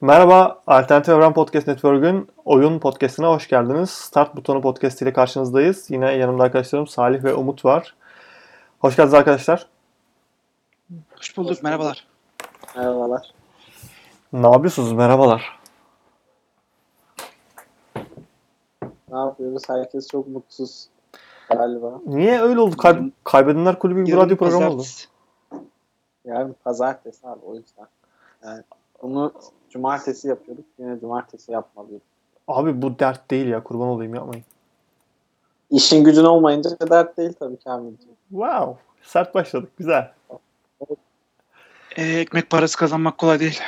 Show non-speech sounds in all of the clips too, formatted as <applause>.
Merhaba, Alternatif Evren Podcast Network'ün oyun podcastine hoş geldiniz. Start Butonu Podcast ile karşınızdayız. Yine yanımda arkadaşlarım Salih ve Umut var. Hoş geldiniz arkadaşlar. Hoş bulduk, merhabalar. Merhabalar. Ne yapıyorsunuz? Merhabalar. Ne yapıyoruz? Herkes çok mutsuz galiba. Niye öyle oldu? Kay- Kaybedenler Kulübü bir Yarın radyo programı oldu. Yarın pazartesi abi o yüzden. Yani bunu cumartesi yapıyorduk. Yine cumartesi yapmalıydık. Abi bu dert değil ya. Kurban olayım yapmayın. İşin gücün olmayınca dert değil tabii ki Kamilciğim. Wow. Sert başladık. Güzel. Ee, ekmek parası kazanmak kolay değil.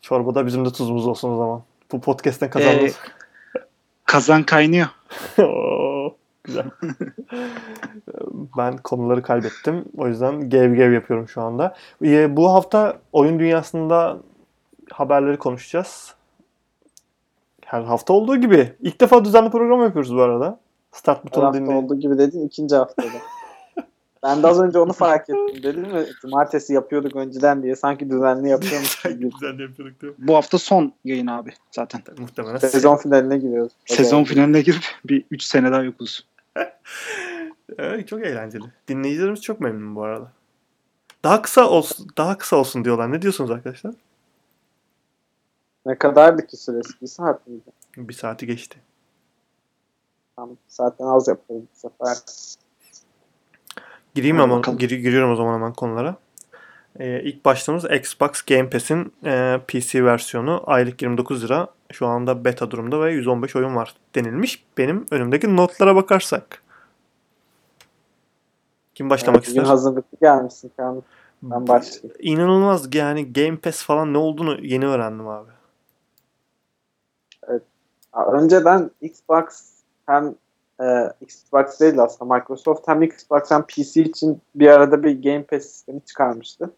Çorbada bizim de tuzumuz olsun o zaman. Bu podcast'ten kazandınız. Kazan kaynıyor. <laughs> Oo, Güzel. <laughs> ben konuları kaybettim. O yüzden gev gev yapıyorum şu anda. Ee, Bu hafta oyun dünyasında haberleri konuşacağız. Her hafta olduğu gibi. İlk defa düzenli program yapıyoruz bu arada. Start Her butonu hafta dinleyin. olduğu gibi dedin ikinci haftada. <laughs> ben de az önce onu fark ettim. Dedim mi cumartesi yapıyorduk önceden diye sanki düzenli yapıyormuş <laughs> gibi. düzenli yapıyorduk diyor. Bu hafta son yayın abi zaten. Muhtemelen. Sezon finaline giriyoruz. <laughs> Sezon finaline girip bir 3 sene daha yokuz. Evet, çok eğlenceli. Dinleyicilerimiz çok memnun bu arada. Daha kısa olsun, daha kısa olsun diyorlar. Ne diyorsunuz arkadaşlar? Ne kadardı ki süresi? Bir saat miydi? Bir saati geçti. Tamam. Zaten az yapıyoruz bu sefer. Gireyim Hadi ama gir- giriyorum o zaman hemen konulara. Ee, ilk başlığımız Xbox Game Pass'in e, PC versiyonu aylık 29 lira. Şu anda beta durumda ve 115 oyun var denilmiş. Benim önümdeki notlara bakarsak. Kim başlamak bugün ister? hazırlıklı gelmişsin Kamil. Ben başlayayım. İnanılmaz yani Game Pass falan ne olduğunu yeni öğrendim abi. Ya Önceden Xbox hem e, Xbox değil aslında Microsoft hem Xbox hem PC için bir arada bir Game Pass sistemi çıkarmıştı.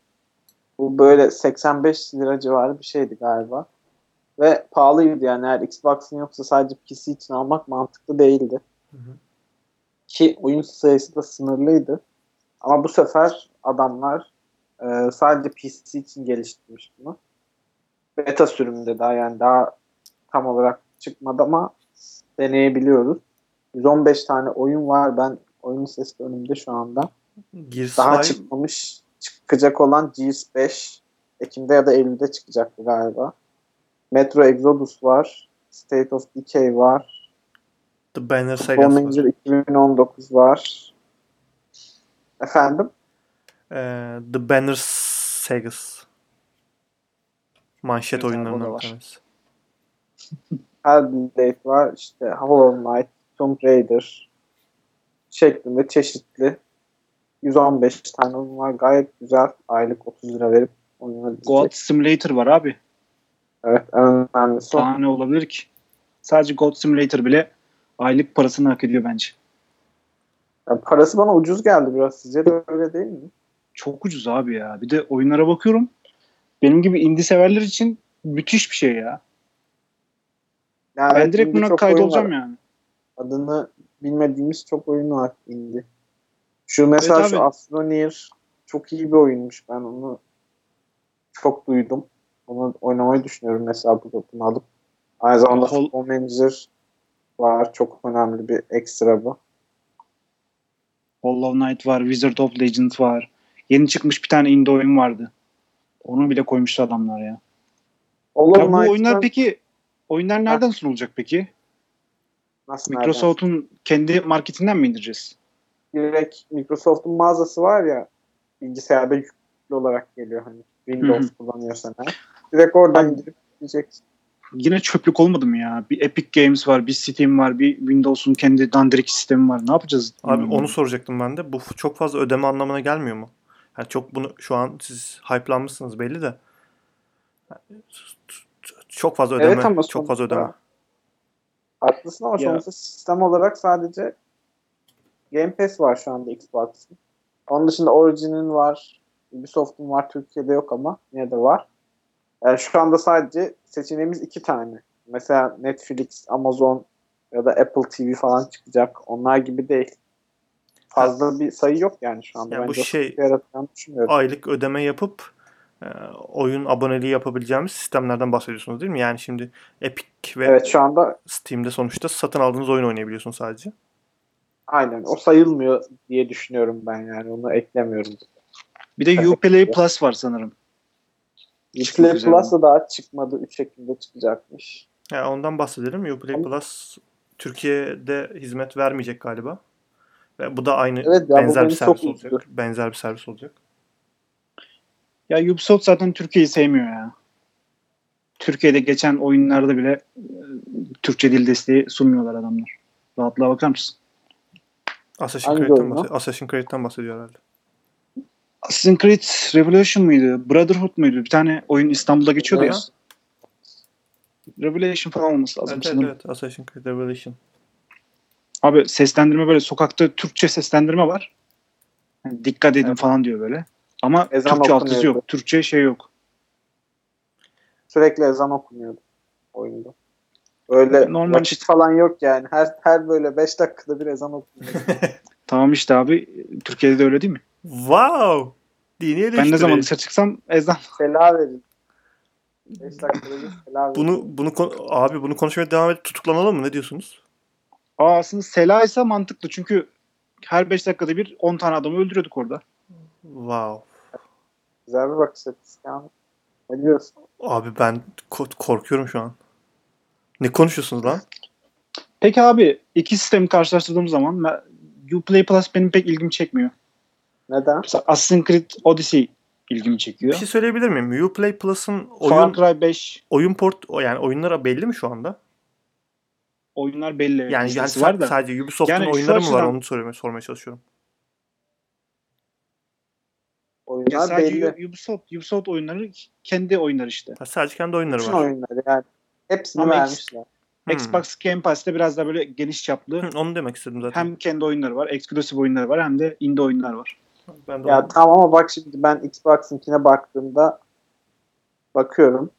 Bu böyle 85 lira civarı bir şeydi galiba. Ve pahalıydı yani eğer Xbox'ın yoksa sadece PC için almak mantıklı değildi. Hı hı. Ki oyun sayısı da sınırlıydı. Ama bu sefer adamlar e, sadece PC için geliştirmiş bunu. Beta sürümünde daha yani daha tam olarak çıkmadı ama deneyebiliyoruz. 115 tane oyun var. Ben oyun sesi önümde şu anda. Gears Daha 5 çıkmamış çıkacak olan Gears 5 Ekim'de ya da Eylül'de çıkacaktı galiba. Metro Exodus var. State of Decay var. The Banner Saga var. Ranger 2019 var. Efendim? Ee, The Banner Sagas. Manşet oyunlarından bir var. <laughs> tanesi. Hellblade var. işte Hollow Knight, Tomb Raider şeklinde çeşitli 115 tane var. Gayet güzel. Aylık 30 lira verip oynanabilecek. God Simulator var abi. Evet en önemlisi. Daha ne olabilir ki? Sadece God Simulator bile aylık parasını hak ediyor bence. Ya parası bana ucuz geldi biraz. Sizce de öyle değil mi? Çok ucuz abi ya. Bir de oyunlara bakıyorum. Benim gibi indie severler için müthiş bir şey ya. Yani Ben direkt buna kaydolacağım var. yani. Adını bilmediğimiz çok oyun var indie. Şu mesela Evet şu. Astroneer çok iyi bir oyunmuş. Ben onu çok duydum. Onu oynamayı düşünüyorum mesela burada bunu alıp. Aynı zamanda Hol- Football Manager var. Çok önemli bir ekstra bu. Hollow Knight var, Wizard of Legends var. Yeni çıkmış bir tane indie oyun vardı. Onu bile koymuştu adamlar ya. Hollow Ya bu oyunlar peki oyunlar nereden sunulacak peki? nasıl? Microsoft'un kendi marketinden mi indireceğiz? direkt Microsoft'un mağazası var ya bilgisayarda yüklü olarak geliyor hani Windows kullanıyorsan eğer. Direkt oradan Abi- indirip gideceksin. Yine çöplük olmadı mı ya? Bir Epic Games var, bir Steam var, bir Windows'un kendi dandirik sistemi var. Ne yapacağız? Abi Hmm. onu soracaktım ben de. Bu çok fazla ödeme anlamına gelmiyor mu? Yani çok bunu şu an siz hype'lanmışsınız belli de. Çok fazla ödeme. Evet ama çok fazla ödeme. Haklısın ama Ya. sonuçta sistem olarak sadece Game Pass var şu anda Xbox'ın. Onun dışında Origin'in var, Ubisoft'un var, Türkiye'de yok ama yine de var. Yani şu anda sadece seçeneğimiz iki tane. Mesela Netflix, Amazon ya da Apple TV falan çıkacak. Onlar gibi değil. Fazla bir sayı yok yani şu anda. Yani bu şey-. Aylık ödeme yapıp oyun aboneliği yapabileceğimiz sistemlerden bahsediyorsunuz değil mi? Yani şimdi Epic ve Evet şu anda Steam'de sonuçta satın aldığınız oyun oynayabiliyorsun sadece. aynen o sayılmıyor diye düşünüyorum ben yani onu eklemiyorum. Bir de Uplay Plus var sanırım. Uplay Plus da daha çıkmadı. 3 Ekim'de çıkacakmış. Yani ondan bahsedelim. Uplay Ama- Plus Türkiye'de hizmet vermeyecek galiba. Ve bu da aynı Evet ya benzer bir servis olacak. Benzer bir servis olacak. Ya Ubisoft zaten Türkiye'yi sevmiyor ya. Türkiye'de geçen oyunlarda bile e, Türkçe dil desteği sunmuyorlar adamlar. Rahatlığa bakar mısın? Assassin's Creed'den, bahsediyor. Assassin's Creed'den bahsediyor herhalde. Assassin's Creed Revolution muydu? Brotherhood muydu? Bir tane oyun İstanbul'da geçiyordu ya. Revelation falan olması lazım Evet, evet, sanırım. evet. Assassin's Creed Revelation. Abi seslendirme böyle sokakta Türkçe seslendirme var. Yani dikkat edin Evet. falan diyor böyle. Ama Ezan Türkçe altyazı yok. Türkçe şey yok. Sürekli ezan okunuyordu oyunda. Öyle Normal vakit işte. falan yok yani. Her her böyle 5 dakikada bir ezan okunuyor. <laughs> Tamam işte abi. Türkiye'de de öyle değil mi? Wow! Dini Ben ne zaman dışarı çıksam ezan. <laughs> Sela verin. 5 <laughs> dakikada bir sela verin. Bunu bunu abi bunu konuşmaya devam edip tutuklanalım mı? Ne diyorsunuz? Aa aslında Sela ise mantıklı çünkü her 5 dakikada bir 10 tane adamı öldürüyorduk orada. Wow. Güzel bir bakış açısı. Yani. Ne diyorsun? Abi ben ko- korkuyorum şu an. Ne konuşuyorsunuz lan? Peki abi iki sistemi karşılaştırdığım zaman Uplay Plus benim pek ilgimi çekmiyor. Neden? Mesela Assassin's Creed Odyssey ilgimi Bir çekiyor. şey söyleyebilir miyim? Uplay Plus'ın Far oyun Cry 5 oyun port o yani oyunları belli mi şu anda? oyunlar belli. Yani yani var da. sadece Ubisoft'un Yani oyunları mı var onu sormaya, sormaya çalışıyorum. Ya Oyunlar sadece belli. Ubisoft, Ubisoft oyunları kendi oyunları işte. Ha, sadece kendi oyunları Bütün var. oyunları yani. Hepsini Ama vermişler. Hmm. Xbox Game Pass'te biraz da böyle geniş çaplı. Hı, onu demek istedim zaten. hem kendi oyunları var, exclusive oyunları var hem de indie oyunlar var. ben de Ya onu- tamam ama bak şimdi ben Xbox'ınkine baktığımda bakıyorum.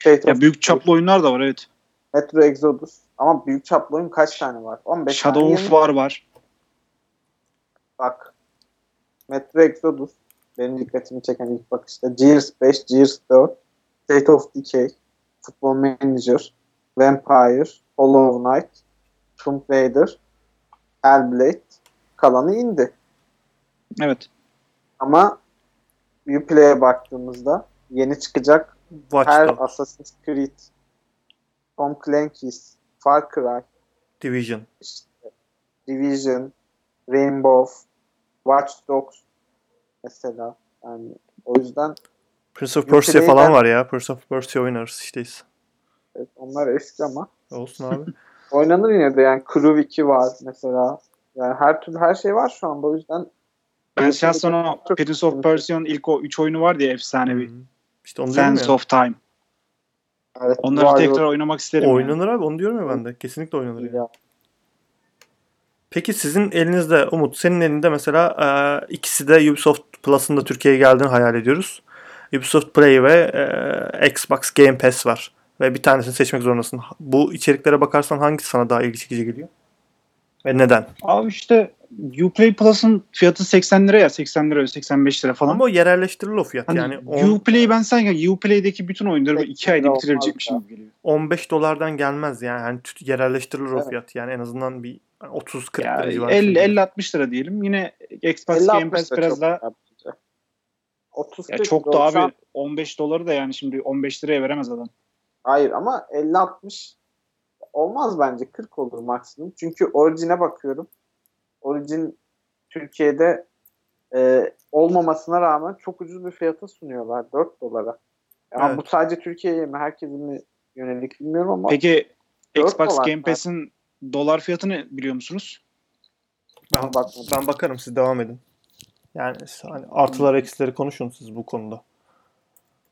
State Ya büyük çaplı oyunlar da var evet. Metro Exodus. Ama büyük çaplı oyun kaç tane var? 15 Shadow tane of War var. Bak. Metro Exodus benim dikkatimi çeken ilk bakışta. Gears 5, Gears 4, State of Decay, Football Manager, Vampire, Hollow Knight, Tomb Raider, Hellblade kalanı indi. Evet. Ama Uplay'e baktığımızda yeni çıkacak Watch her Dogs, Assassin's Creed, Tom Clancy's, Far Cry, Division. işte Division, Rainbow, Watch Dogs mesela. Yani o yüzden Prince of Persia falan var ya. Prince of Persia oynarız işteyiz. evet, onlar eski ama Olsun abi. <laughs> <laughs> oynanır yine de yani Crew 2 var mesela. Yani her türlü her şey var şu anda o yüzden Ben şahsen o Prince of. Persia'nın ilk o 3 oyunu vardı ya efsanevi. Hı. İşte onu Sense of Time. evet, Onları var, tekrar oynamak isterim. yani. Oynanır abi onu diyorum ya ben de. Kesinlikle oynanır ya. ya. Peki sizin elinizde Umut, senin elinde mesela e, ikisi de Ubisoft Plus'ın da Türkiye'ye geldiğini hayal ediyoruz. Ubisoft Play ve e, Xbox Game Pass var. Ve bir tanesini seçmek zorundasın. Bu içeriklere bakarsan hangisi sana daha ilgi çekici geliyor? Ve neden? Abi işte Uplay Plus'ın fiyatı 80 lira ya 80 lira 85 lira falan. Ama o yerelleştirilir o fiyat. Hani yani on- Uplay'i ben sanki Uplay'deki bütün oyunları böyle 2 ayda bitirebilecekmişim gibi geliyor. 15 dolardan gelmez yani. yani yerelleştirilir o Evet. fiyat. Yani en azından bir 30-40 Ya lira civarı. 50 50 60 lira diyelim. Yine Xbox 50 Game Pass biraz daha daha 30 ya çok da abi 15 doları da yani şimdi 15 liraya veremez adam. Hayır ama 50-60 olmaz bence. 40 olur maksimum. Çünkü Origin'e bakıyorum. Origin Türkiye'de e, olmamasına rağmen çok ucuz bir fiyata sunuyorlar. 4 dolara. Ama Evet. bu sadece Türkiye'ye mi herkesin mi yönelik bilmiyorum ama Peki Xbox Game? Pass'in dolar fiyatını biliyor musunuz? Ben, bakmadım. ben bakarım siz devam edin. Yani hani artılar eksileri konuşun siz bu konuda.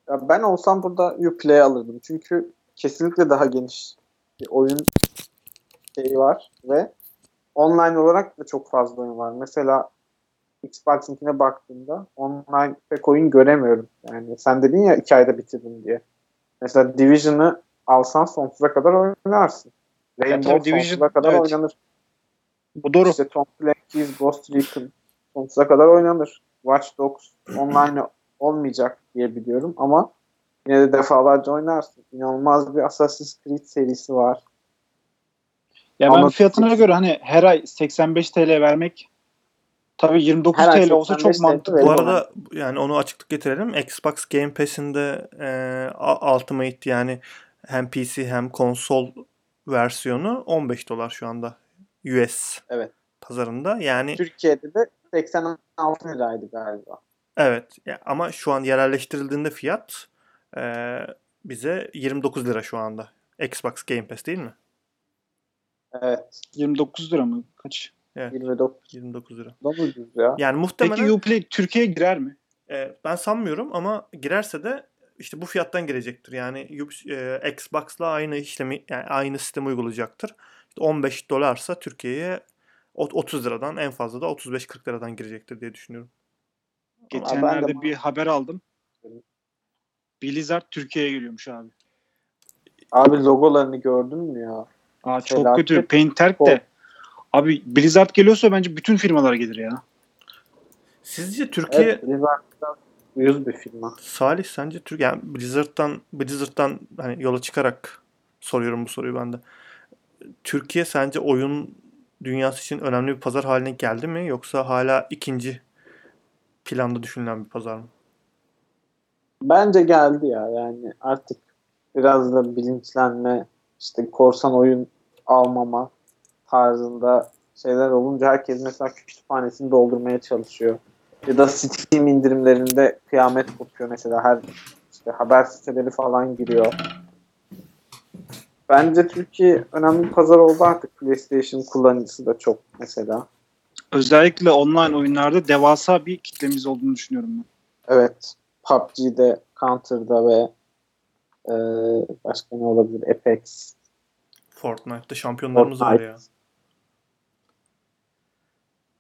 ya ben olsam burada Uplay alırdım. Çünkü kesinlikle daha geniş bir oyun şeyi var ve online olarak da çok fazla oyun var. Mesela Xbox'ınkine baktığımda online pek oyun göremiyorum. Yani sen dedin ya iki ayda bitirdim diye. Mesela Division'ı alsan sonsuza kadar oynarsın. Rainbow tabii Division- sonsuza kadar evet. oynanır. Bu doğru. İşte Tom Clancy's Ghost Recon sonsuza kadar oynanır. Watch Dogs online <clears throat> olmayacak diye biliyorum ama yine de defalarca oynarsın. İnanılmaz bir Assassin's Creed serisi var. Ya ben Ama- fiyatına göre hani her ay 85 TL vermek tabii 29 Her ay TL olsa 85 çok mantıklı. Bu arada yani onu açıklık getirelim. Xbox Game Pass'in de e, Ultimate yani hem PC hem konsol versiyonu 15 dolar şu anda US Evet. pazarında. Yani Türkiye'de de 86 liraydı galiba. evet ya ama şu an yerelleştirildiğinde fiyat e, bize 29 lira şu anda. Xbox Game Pass değil mi? Evet. 29 lira mı? Kaç? Evet. 29 29 lira. ucuz ya. Yani muhtemelen Peki Uplay Türkiye'ye girer mi? E, ben sanmıyorum ama girerse de işte bu fiyattan girecektir. Yani e, Xbox'la aynı işlemi yani aynı sistemi uygulayacaktır. İşte 15 dolarsa Türkiye'ye ot- 30 liradan en fazla da 35-40 liradan girecektir diye düşünüyorum. Geçenlerde de- bir haber aldım. Blizzard Türkiye'ye geliyormuş abi. Abi logolarını gördün mü ya? Aa, çok Felaket. kötü. Painterk de. Abi Blizzard geliyorsa bence bütün firmalar gelir ya. Sizce Türkiye Evet, Blizzard biraz uyuz bir firma. Salih sence Türkiye yani Blizzard'dan Blizzard'dan hani yola çıkarak soruyorum bu soruyu ben de. Türkiye sence oyun dünyası için önemli bir pazar haline geldi mi yoksa hala ikinci planda düşünülen bir pazar mı? Bence geldi ya yani artık biraz da bilinçlenme işte korsan oyun almama tarzında şeyler olunca herkes mesela kütüphanesini doldurmaya çalışıyor. Ya da Steam indirimlerinde kıyamet kopuyor mesela her işte haber siteleri falan giriyor. Bence Türkiye önemli bir pazar oldu artık. PlayStation kullanıcısı da çok mesela. Özellikle online oyunlarda devasa bir kitlemiz olduğunu düşünüyorum ben. Evet. PUBG'de, Counter'da ve e, başka ne olabilir? Apex. Fortnite'da şampiyonlarımız var Fortnite. ya.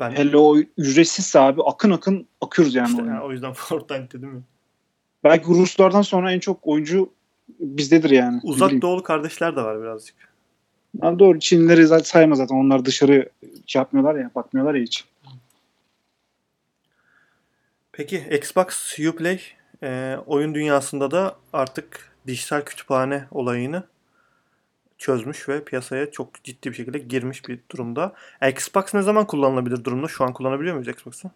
Ben Hele o ücretsizse abi akın akın akıyoruz yani işte, yani o yüzden <laughs> Fortnite dedim ya. Belki Ruslardan sonra en çok oyuncu bizdedir yani. Uzak doğulu kardeşler de var birazcık. Ha, doğru Çinlileri zaten sayma zaten. Onlar dışarı şey yapmıyorlar ya, bakmıyorlar ya hiç. Peki Xbox Uplay e, oyun dünyasında da artık dijital kütüphane olayını çözmüş ve piyasaya çok ciddi bir şekilde girmiş bir durumda. Xbox ne zaman kullanılabilir durumda? Şu an kullanabiliyor muyuz Xbox'ı?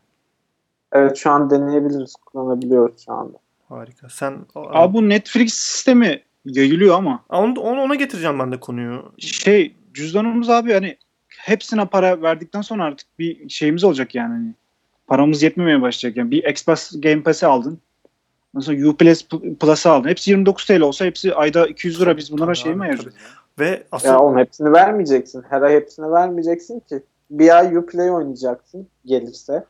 Evet şu an deneyebiliriz. Kullanabiliyoruz şu anda. Harika. Sen Abi bu Netflix sistemi yayılıyor ama onu, onu ona getireceğim ben de konuyu. şey cüzdanımız abi hani hepsine para verdikten sonra artık bir şeyimiz olacak yani. Hani paramız yetmemeye başlayacak. Yani bir Xbox Game Pass'i aldın. Ondan sonra Uplay Plus'ı aldın. Hepsi 29 TL olsa hepsi ayda 200 lira biz bunlara Tabii şey mi ayıracağız? Ve asıl Ya onun hepsini vermeyeceksin. Her ay hepsini vermeyeceksin ki. Bir ay Uplay oynayacaksın gelirse.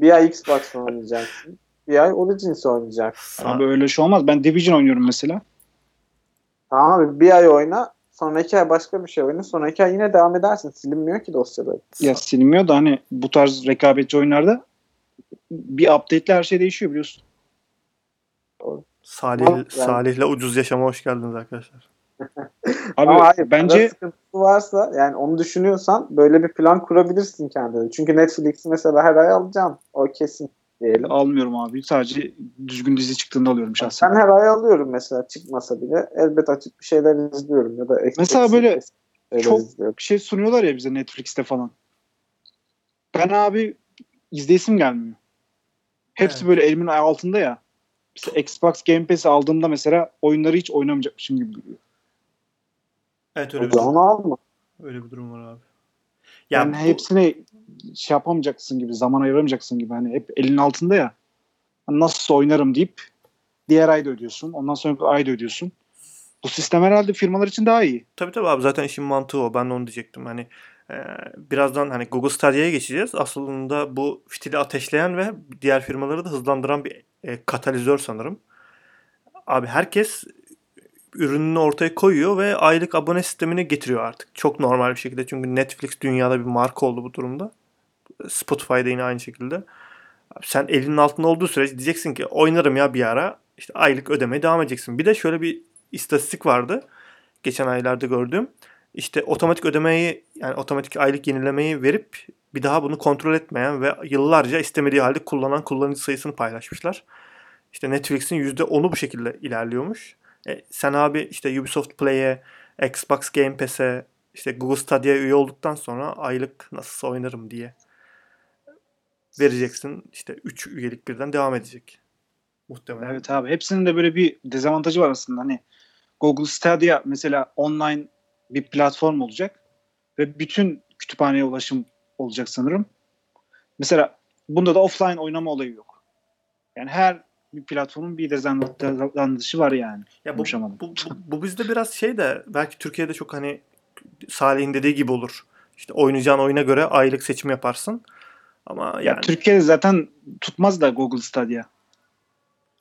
Bir ay Xbox oynayacaksın. Bir ay Origins oynayacaksın. Abi öyle şey olmaz. Ben Division oynuyorum mesela. Tamam abi bir ay oyna. Sonraki ay başka bir şey oyna. Sonraki ay yine devam edersin. Silinmiyor ki dosyaları. Ya silinmiyor da hani bu tarz rekabetçi oyunlarda bir update'le her şey değişiyor biliyorsun. Salih, Yani- Salih'le ucuz yaşama hoş geldiniz arkadaşlar. Abi Ama hayır, bence sıkıntısı varsa yani onu düşünüyorsan böyle bir plan kurabilirsin kendine. Çünkü Netflix'i mesela her ay alacaksın. O kesin diyelim. almıyorum abi. Sadece düzgün dizi çıktığında alıyorum şahsen. Ben her ay alıyorum mesela çıkmasa bile. Elbet açık bir şeyler izliyorum ya da Mesela böyle çok- izliyorum. bir şey sunuyorlar ya bize Netflix'te falan. Ben abi izleyesim gelmiyor. Hepsi Evet. böyle elimin altında ya. Mesela Xbox Game Pass'i aldığımda mesela oyunları hiç oynamayacakmışım gibi geliyor. Evet O öyle bir, zaman alma. öyle bir durum var abi. Yani bu- hepsine şey yapamayacaksın gibi, zaman ayıramayacaksın gibi. Hani hep elin altında ya. Hani Nasılsa oynarım deyip diğer ayda ödüyorsun. Ondan sonraki ayda ödüyorsun. Bu sistem herhalde firmalar için daha iyi. Tabii tabii abi zaten işin mantığı o. Ben de onu diyecektim. Hani e, birazdan hani Google Stadia'ya geçeceğiz. Aslında bu fitili ateşleyen ve diğer firmaları da hızlandıran bir e, katalizör sanırım. Abi herkes ürününü ortaya koyuyor ve aylık abone sistemini getiriyor artık. Çok normal bir şekilde. Çünkü Netflix dünyada bir marka oldu bu durumda. Spotify'da yine aynı şekilde. Sen elinin altında olduğu sürece diyeceksin ki oynarım ya bir ara. İşte aylık ödemeye devam edeceksin. Bir de şöyle bir istatistik vardı. Geçen aylarda gördüğüm. İşte otomatik ödemeyi yani otomatik aylık yenilemeyi verip bir daha bunu kontrol etmeyen ve yıllarca istemediği halde kullanan kullanıcı sayısını paylaşmışlar. işte Netflix'in %10'u bu şekilde ilerliyormuş. E, sen abi işte Ubisoft Play'e, Xbox Game Pass'e, işte Google Stadia'ya üye olduktan sonra aylık nasılsa oynarım diye vereceksin. İşte 3 üyelik birden devam edecek. Muhtemelen. Evet abi. Hepsinin de böyle bir dezavantajı var aslında. Hani Google Stadia mesela online bir platform olacak ve bütün kütüphaneye ulaşım olacak sanırım. Mesela bunda da offline oynama olayı yok. Yani her bir platformun bir dezavantajı var yani. Ya bu, Konuşamadım. bu, bu, bu bizde biraz şey de belki Türkiye'de çok hani Salih'in dediği gibi olur. İşte oynayacağın oyuna göre aylık seçim yaparsın. Ama yani Ya Türkiye'de zaten tutmaz da Google Stadia.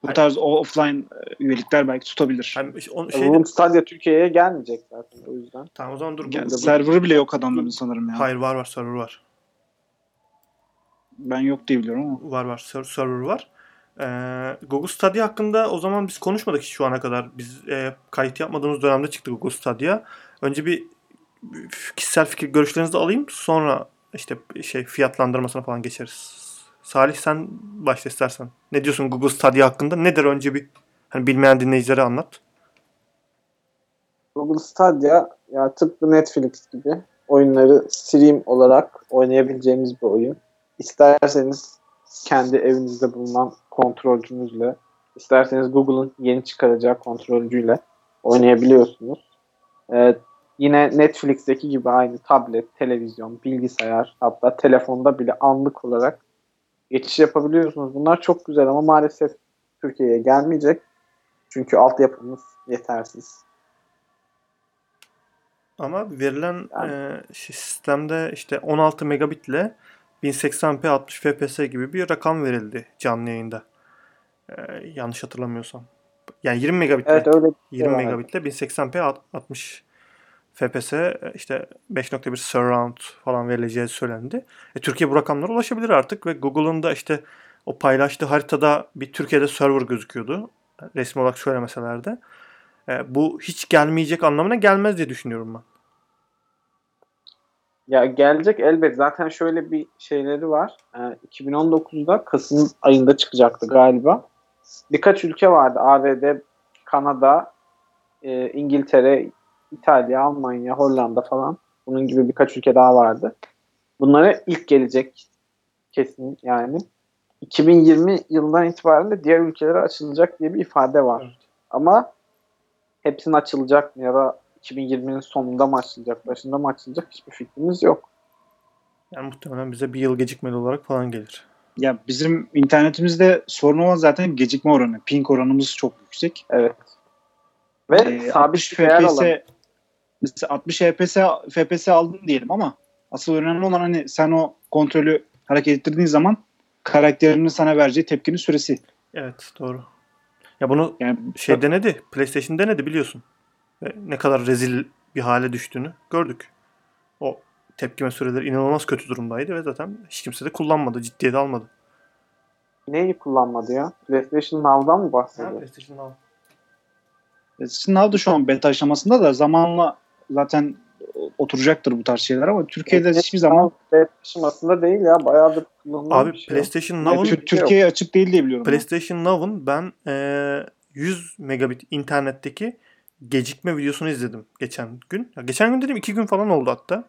Bu tarz o offline e, üyelikler belki tutabilir. işte onu Şey Room Stadia Türkiye'ye gelmeyecek zaten o yüzden. tamam o zaman dur. Yani server'ı bile yok adamların sanırım ya. Hayır var var server var. Ben yok diye biliyorum ama. Var var ser- server var. Ee, Google Stadia hakkında o zaman biz konuşmadık şu ana kadar. Biz e, kayıt yapmadığımız dönemde çıktı Google Stadia. Önce bir kişisel fikir görüşlerinizi alayım. Sonra işte şey fiyatlandırmasına falan geçeriz. Salih sen başla istersen. Ne diyorsun Google Stadia hakkında? Nedir önce bir hani bilmeyen dinleyicilere anlat. Google Stadia ya tıpkı Netflix gibi oyunları stream olarak oynayabileceğimiz bir oyun. İsterseniz kendi evinizde bulunan kontrolcünüzle, isterseniz Google'ın yeni çıkaracağı kontrolcüyle oynayabiliyorsunuz. Ee, yine Netflix'teki gibi aynı tablet, televizyon, bilgisayar hatta telefonda bile anlık olarak geçiş yapabiliyorsunuz. Bunlar çok güzel ama maalesef Türkiye'ye gelmeyecek. Çünkü altyapımız yetersiz. Ama verilen Yani- e, sistemde işte 16 megabitle 1080p 60 fps gibi bir rakam verildi canlı yayında. E, yanlış hatırlamıyorsam. Yani 20 megabitle Evet öyle bir şey 20 var. megabitle 1080p alt- 60 fps işte 5.1 surround falan verileceği söylendi. E, Türkiye bu rakamlara ulaşabilir artık ve Google'ın da işte o paylaştığı haritada bir Türkiye'de server gözüküyordu. Resmi olarak söylemeseler de. E, bu hiç gelmeyecek anlamına gelmez diye düşünüyorum ben. Ya gelecek elbet. Zaten şöyle bir şeyleri var. Ee, 2019'da Kasım ayında çıkacaktı galiba. Birkaç ülke vardı. ABD, Kanada, e, İngiltere, İtalya, Almanya, Hollanda falan. Bunun gibi birkaç ülke daha vardı. Bunlara ilk gelecek kesin yani. 2020 yılından itibaren de diğer ülkelere açılacak diye bir ifade var. Evet. Ama hepsinin açılacak mı ya da 2020'nin sonunda mı açılacak, başında mı açılacak hiçbir fikrimiz yok. Yani muhtemelen bize bir yıl gecikmeli olarak falan gelir. Ya bizim internetimizde sorun olan zaten gecikme oranı. Ping oranımız çok yüksek. Evet. Ve Ee, sabit 60 bir değer FPS mesela 60 FPS FPS aldın diyelim ama asıl önemli olan hani sen o kontrolü hareket ettirdiğin zaman karakterinin sana vereceği tepkinin süresi. Evet doğru. Ya bunu Yani şey denedi. PlayStation denedi biliyorsun. Ve ne kadar rezil bir hale düştüğünü gördük. O tepkime süreleri inanılmaz kötü durumdaydı ve zaten hiç kimse de kullanmadı. Ciddiye de almadı. Neyi kullanmadı ya? PlayStation Now'dan mı bahsediyor? PlayStation Now. Sınav da şu an beta aşamasında da zamanla zaten oturacaktır bu tarz şeyler ama Türkiye'de hiçbir zaman aşamasında değil ya. Bayağıdır kullanılan Abi bir şey. PlayStation Now'un- Tür- Türkiye'ye açık değil diye biliyorum. PlayStation Now'ın ben eee, 100 megabit internetteki gecikme videosunu izledim geçen gün. Ya geçen gün dedim 2 gün falan oldu hatta.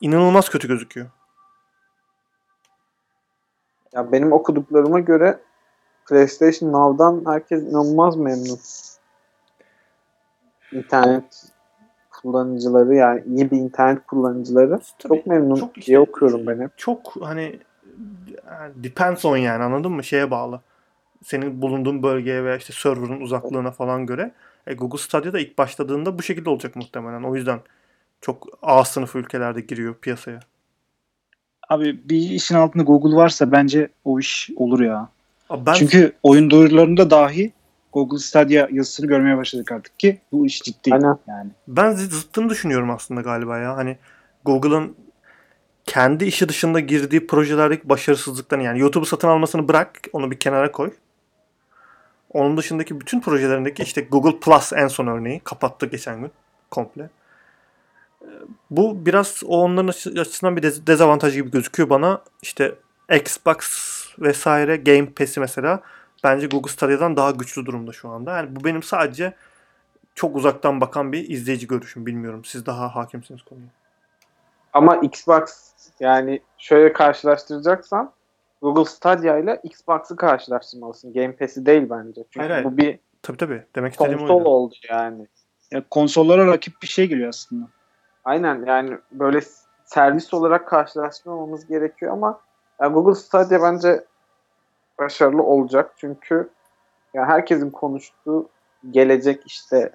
İnanılmaz kötü gözüküyor. Ya benim okuduklarıma göre PlayStation Now'dan herkes inanılmaz memnun. İnternet kullanıcıları yani iyi bir internet kullanıcıları Tabii çok memnun çok işte- diye okuyorum ben hep. çok hani depends on yani anladın mı? Şeye bağlı. Senin bulunduğun bölgeye veya işte server'ın uzaklığına falan göre. E, Google Stadia da ilk başladığında bu şekilde olacak muhtemelen. O yüzden çok A sınıfı ülkelerde giriyor piyasaya. Abi bir işin altında Google varsa bence o iş olur ya. Abi ben Çünkü oyun duyurularında dahi Google Stadia yazısını görmeye başladık artık ki bu iş ciddi. Aynen. Yani ben zı- zıttını düşünüyorum aslında galiba ya. Hani Google'ın kendi işi dışında girdiği projelerdeki başarısızlıktan yani YouTube'u satın almasını bırak, onu bir kenara koy. Onun dışındaki bütün projelerindeki işte Google Plus en son örneği kapattı geçen gün komple. Ee, Bu biraz o onların açı- açısından bir dez- dezavantaj gibi gözüküyor bana. İşte Xbox vesaire Game Pass'i mesela bence Google Stadia'dan daha güçlü durumda şu anda. Yani bu benim sadece çok uzaktan bakan bir izleyici görüşüm. Bilmiyorum. Siz daha hakimsiniz konuya. Ama Xbox yani şöyle karşılaştıracaksan Google Stadia ile Xbox'ı karşılaştırmalısın. Game Pass'i değil bence. Çünkü Hayır, hayır. bu bir Tabii tabii. Demek konsol oydu. oldu yani. Ya konsollara rakip bir şey geliyor aslında. Aynen yani böyle servis olarak karşılaştırmamamız gerekiyor ama yani Google Stadia bence başarılı olacak. Çünkü yani herkesin konuştuğu gelecek işte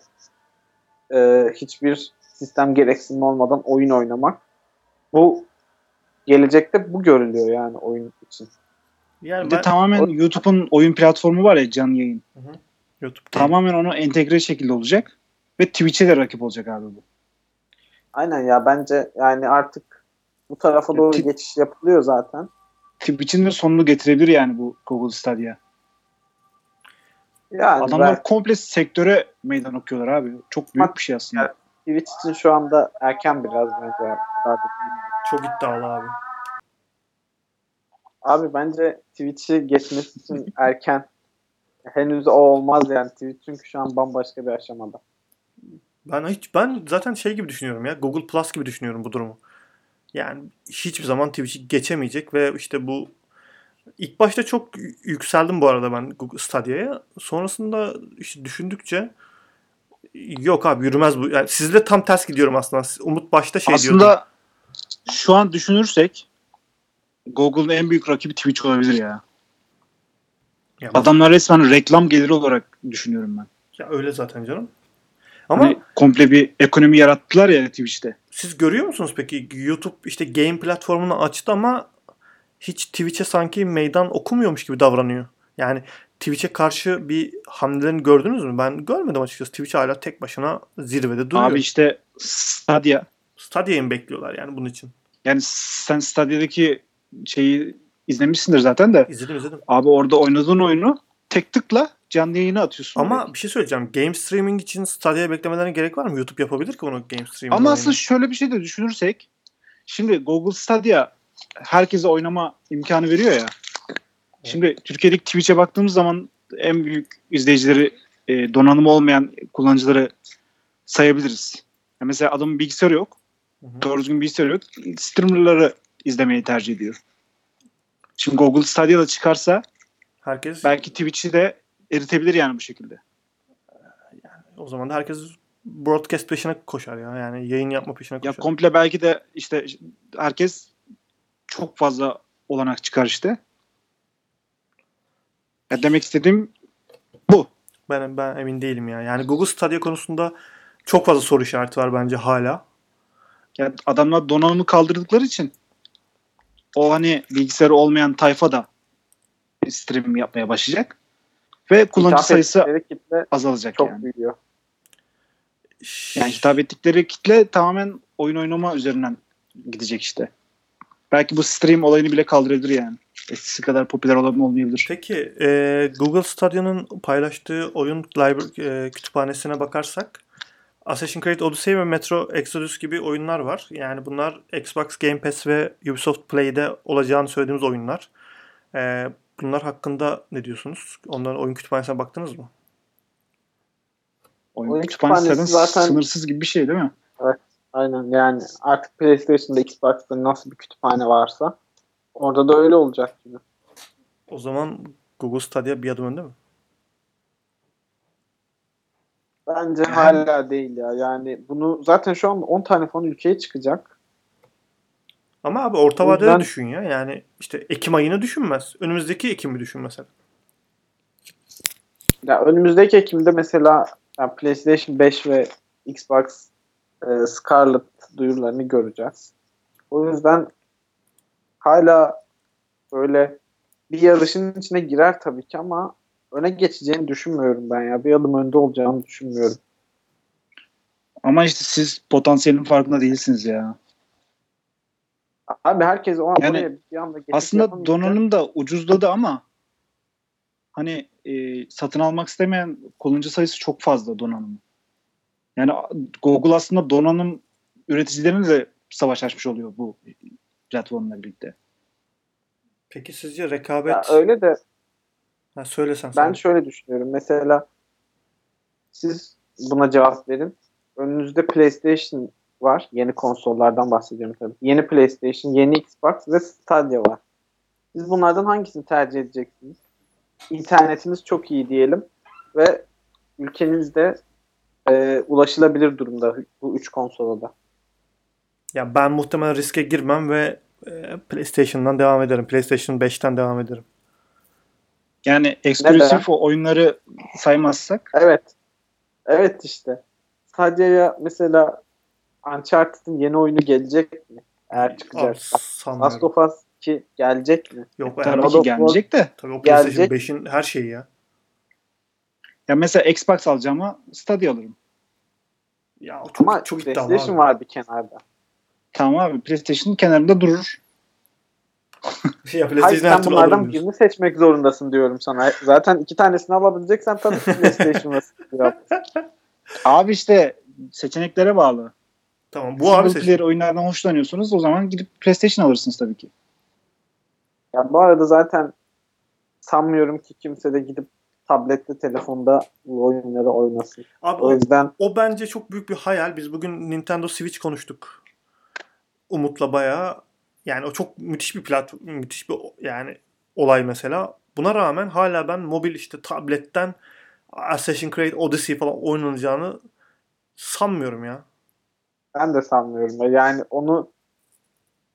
e, hiçbir sistem gereksinimi olmadan oyun oynamak. Bu gelecekte bu görülüyor yani oyun için. Yani Bir de ben tamamen o- YouTube'un oyun platformu var ya canlı yayın. YouTube'da Tamamen onu entegre şekilde olacak. Ve Twitch'e de rakip olacak abi bu. Aynen ya bence yani artık bu tarafa doğru ti- geçiş yapılıyor zaten. Twitch'in de sonunu getirebilir yani bu Google Stadia. Yani Adamlar ben komple sektöre meydan okuyorlar abi. Çok büyük bir şey aslında. Twitch için şu anda erken biraz bence. Daha. Çok iddialı abi. Abi bence Twitch'i geçmesi için erken. Henüz o olmaz yani Twitch çünkü şu an bambaşka bir aşamada. Ben hiç ben zaten şey gibi düşünüyorum ya. Google Plus gibi düşünüyorum bu durumu. Yani hiçbir zaman Twitch'i geçemeyecek ve işte bu ilk başta çok yükseldim bu arada ben Google Stadia'ya. Sonrasında işte düşündükçe yok abi yürümez bu. Yani sizle tam ters gidiyorum aslında. Umut başta şey diyordu. aslında şu an düşünürsek Google'ın en büyük rakibi Twitch olabilir ya. Ya, Adamlar resmen reklam geliri olarak düşünüyorum ben. ya öyle zaten canım. Ama Hani komple bir ekonomi yarattılar ya Twitch'te. Siz görüyor musunuz peki YouTube işte game platformunu açtı ama hiç Twitch'e sanki meydan okumuyormuş gibi davranıyor. Yani Twitch'e karşı bir hamlelerini gördünüz mü? Ben görmedim açıkçası. Twitch hala tek başına zirvede duruyor. Abi işte Stadia. Stadia'yı mı bekliyorlar yani bunun için? Yani sen Stadia'daki şeyi izlemişsindir zaten de. İzledim izledim. Abi orada oynadığın oyunu tek tıkla canlı yayına atıyorsun. Ama oraya. bir şey söyleyeceğim. Game streaming için Stadia'ya beklemelerine gerek var mı? YouTube yapabilir ki onu game streaming. Ama aslında şöyle bir şey de düşünürsek şimdi Google Stadia herkese oynama imkanı veriyor ya. Şimdi Türkiye'deki Twitch'e baktığımız zaman en büyük izleyicileri e, donanımı olmayan kullanıcıları sayabiliriz. Ya mesela adamın bilgisayarı yok. Doğru düzgün bilgisayarı yok. Streamerları izlemeyi tercih ediyor. Şimdi Google Stadia'da çıkarsa herkes belki Twitch'i de eritebilir yani bu şekilde. o zaman da herkes broadcast peşine koşar ya. Yani yayın yapma peşine Ya koşar. komple belki de işte herkes çok fazla olanak çıkar işte. Ya demek istediğim bu. Ben ben emin değilim ya. Yani Google Stadia konusunda çok fazla soru işareti var bence hala. Yani adamlar donanımı kaldırdıkları için o hani bilgisayarı olmayan tayfa da stream yapmaya başlayacak. Ve kullanıcı Hitap sayısı azalacak çok yani. büyüyor. Yani hitap ettikleri kitle tamamen oyun oynama üzerinden gidecek işte. Belki bu stream olayını bile kaldırabilir yani. Eskisi kadar popüler olan olmayabilir. Peki e, Google Stadia'nın paylaştığı oyun library e, kütüphanesine bakarsak Assassin's Creed Odyssey ve Metro Exodus gibi oyunlar var. Yani bunlar Xbox Game Pass ve Ubisoft Play'de olacağını söylediğimiz oyunlar. E, bunlar hakkında ne diyorsunuz? Onların oyun kütüphanesine baktınız mı? Oyun, Oyun kütüphanesi kütüphanesi zaten sınırsız gibi bir şey değil mi? Aynen yani artık PlayStation'da Xbox'ta nasıl bir kütüphane varsa orada da öyle olacak gibi. O zaman Google Stadia bir adım önde mi? Bence hala değil ya. Yani bunu zaten şu an 10 tane falan ülkeye çıkacak. Ama abi orta vadede yüzden- düşün ya. Yani işte Ekim ayını düşünmez. Önümüzdeki Ekim'i düşün mesela. Ya önümüzdeki Ekim'de mesela yani PlayStation 5 ve Xbox e, Scarlet duyurularını göreceğiz. O yüzden hala böyle bir yarışın içine girer tabii ki ama öne geçeceğini düşünmüyorum ben ya. Bir adım önde olacağını düşünmüyorum. Ama işte siz potansiyelin farkında değilsiniz ya. Abi herkes o Yani oraya bir anda Aslında donanım da ucuzladı ama hani e, satın almak istemeyen kullanıcı sayısı çok fazla donanım. Yani Google aslında donanım üreticilerine de savaş açmış oluyor bu platformla birlikte. Peki sizce rekabet Ya öyle de Ha, söylesen Ben sen. şöyle düşünüyorum. Mesela siz buna cevap verin. Önünüzde PlayStation var. Yeni konsollardan bahsediyorum tabii. Yeni PlayStation, yeni Xbox ve Stadia var. Siz bunlardan hangisini tercih edeceksiniz? İnternetiniz çok iyi diyelim ve ülkenizde e, ulaşılabilir durumda bu üç konsola da. Ya ben muhtemelen riske girmem ve e, PlayStation'dan devam ederim. PlayStation 5'ten devam ederim. Yani eksklusif o oyunları saymazsak Evet. Evet işte. Stadia'ya mesela Uncharted'ın yeni oyunu gelecek mi? Eğer çıkacak. Last of Us 2 gelecek mi? Yok yani tabii ki of gelmeyecek de. tabii o PlayStation gelecek. 5'in her şeyi ya. Ya mesela Xbox alacağım ama Stadia alırım. Ya o çok Ama çok iddialı PlayStation abi. var bir kenarda. Tamam abi PlayStation'ın kenarında durur. Şey, <laughs> ya Hayır PlayStation her sen bunlardan birini seçmek zorundasın diyorum sana. Zaten iki tanesini alabileceksen tabii ki PlayStation var. <laughs> Abi işte seçeneklere bağlı. Tamam bu abi Single seçim. player oyunlardan hoşlanıyorsunuz o zaman gidip PlayStation alırsınız tabii ki. Ya bu arada zaten sanmıyorum ki kimse de gidip tablette, telefonda bu oyunları oynasın. Abi O o, yüzden o bence çok büyük bir hayal. Biz bugün Nintendo Switch konuştuk. Umut'la bayağı yani o çok müthiş bir plat müthiş bir yani olay mesela. Buna rağmen hala ben mobil işte tabletten Assassin's Creed Odyssey falan oynanacağını sanmıyorum ya. ben de sanmıyorum. Yani onu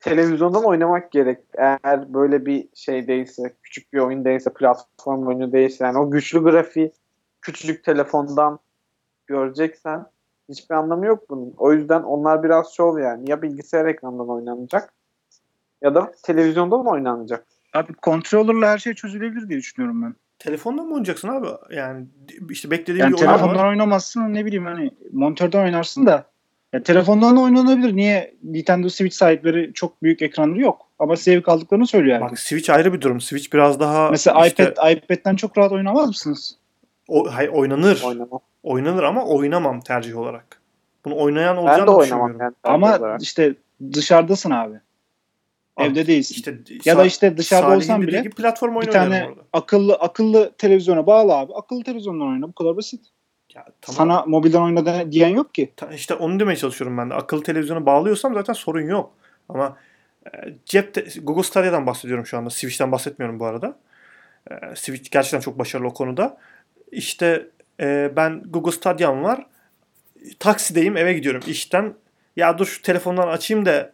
televizyondan oynamak gerek. Eğer böyle bir şey değilse, küçük bir oyun değilse, platform oyunu değilse, yani o güçlü grafiği küçücük telefondan göreceksen hiçbir anlamı yok bunun. O yüzden onlar biraz şov yani. Ya bilgisayar ekranından oynanacak ya da televizyondan oynanacak. Abi controller'la her şey çözülebilir diye düşünüyorum ben. Telefonla mı oynayacaksın abi? Yani işte beklediğim Yani bir oyun telefondan var. oynamazsın ne bileyim hani monitörden oynarsın da ya telefondan da oynanabilir. Niye Nintendo Switch sahipleri çok büyük ekranları yok. Ama zevk aldıklarını söylüyor Bak herkes. Switch ayrı bir durum. Switch biraz daha Mesela işte iPad iPad'den çok rahat oynamaz mısınız? o, hayır, oynanır. Oynamam. Oynanır ama oynamam tercih olarak. Bunu oynayan Ben olacağını de oynamam yani. Ama olarak. işte dışarıdasın abi. Evde değilsin. İşte ya da işte dışarıda Salih'in olsan bile platform bir tane orada. akıllı akıllı televizyona bağlı abi. Akıllı televizyondan oyna. Bu kadar basit. Ya, tamam. Sana mobilden oyna diyen yok ki. Ta- işte onu demeye çalışıyorum ben de. Akıllı televizyona bağlıyorsam zaten sorun yok. Ama e, cep te- Google Stadia'dan bahsediyorum şu anda. Switch'ten bahsetmiyorum bu arada. E, Switch gerçekten çok başarılı o konuda. İşte e, ben Google Stadia'm var. Taksideyim eve gidiyorum işten. Ya dur şu telefondan açayım da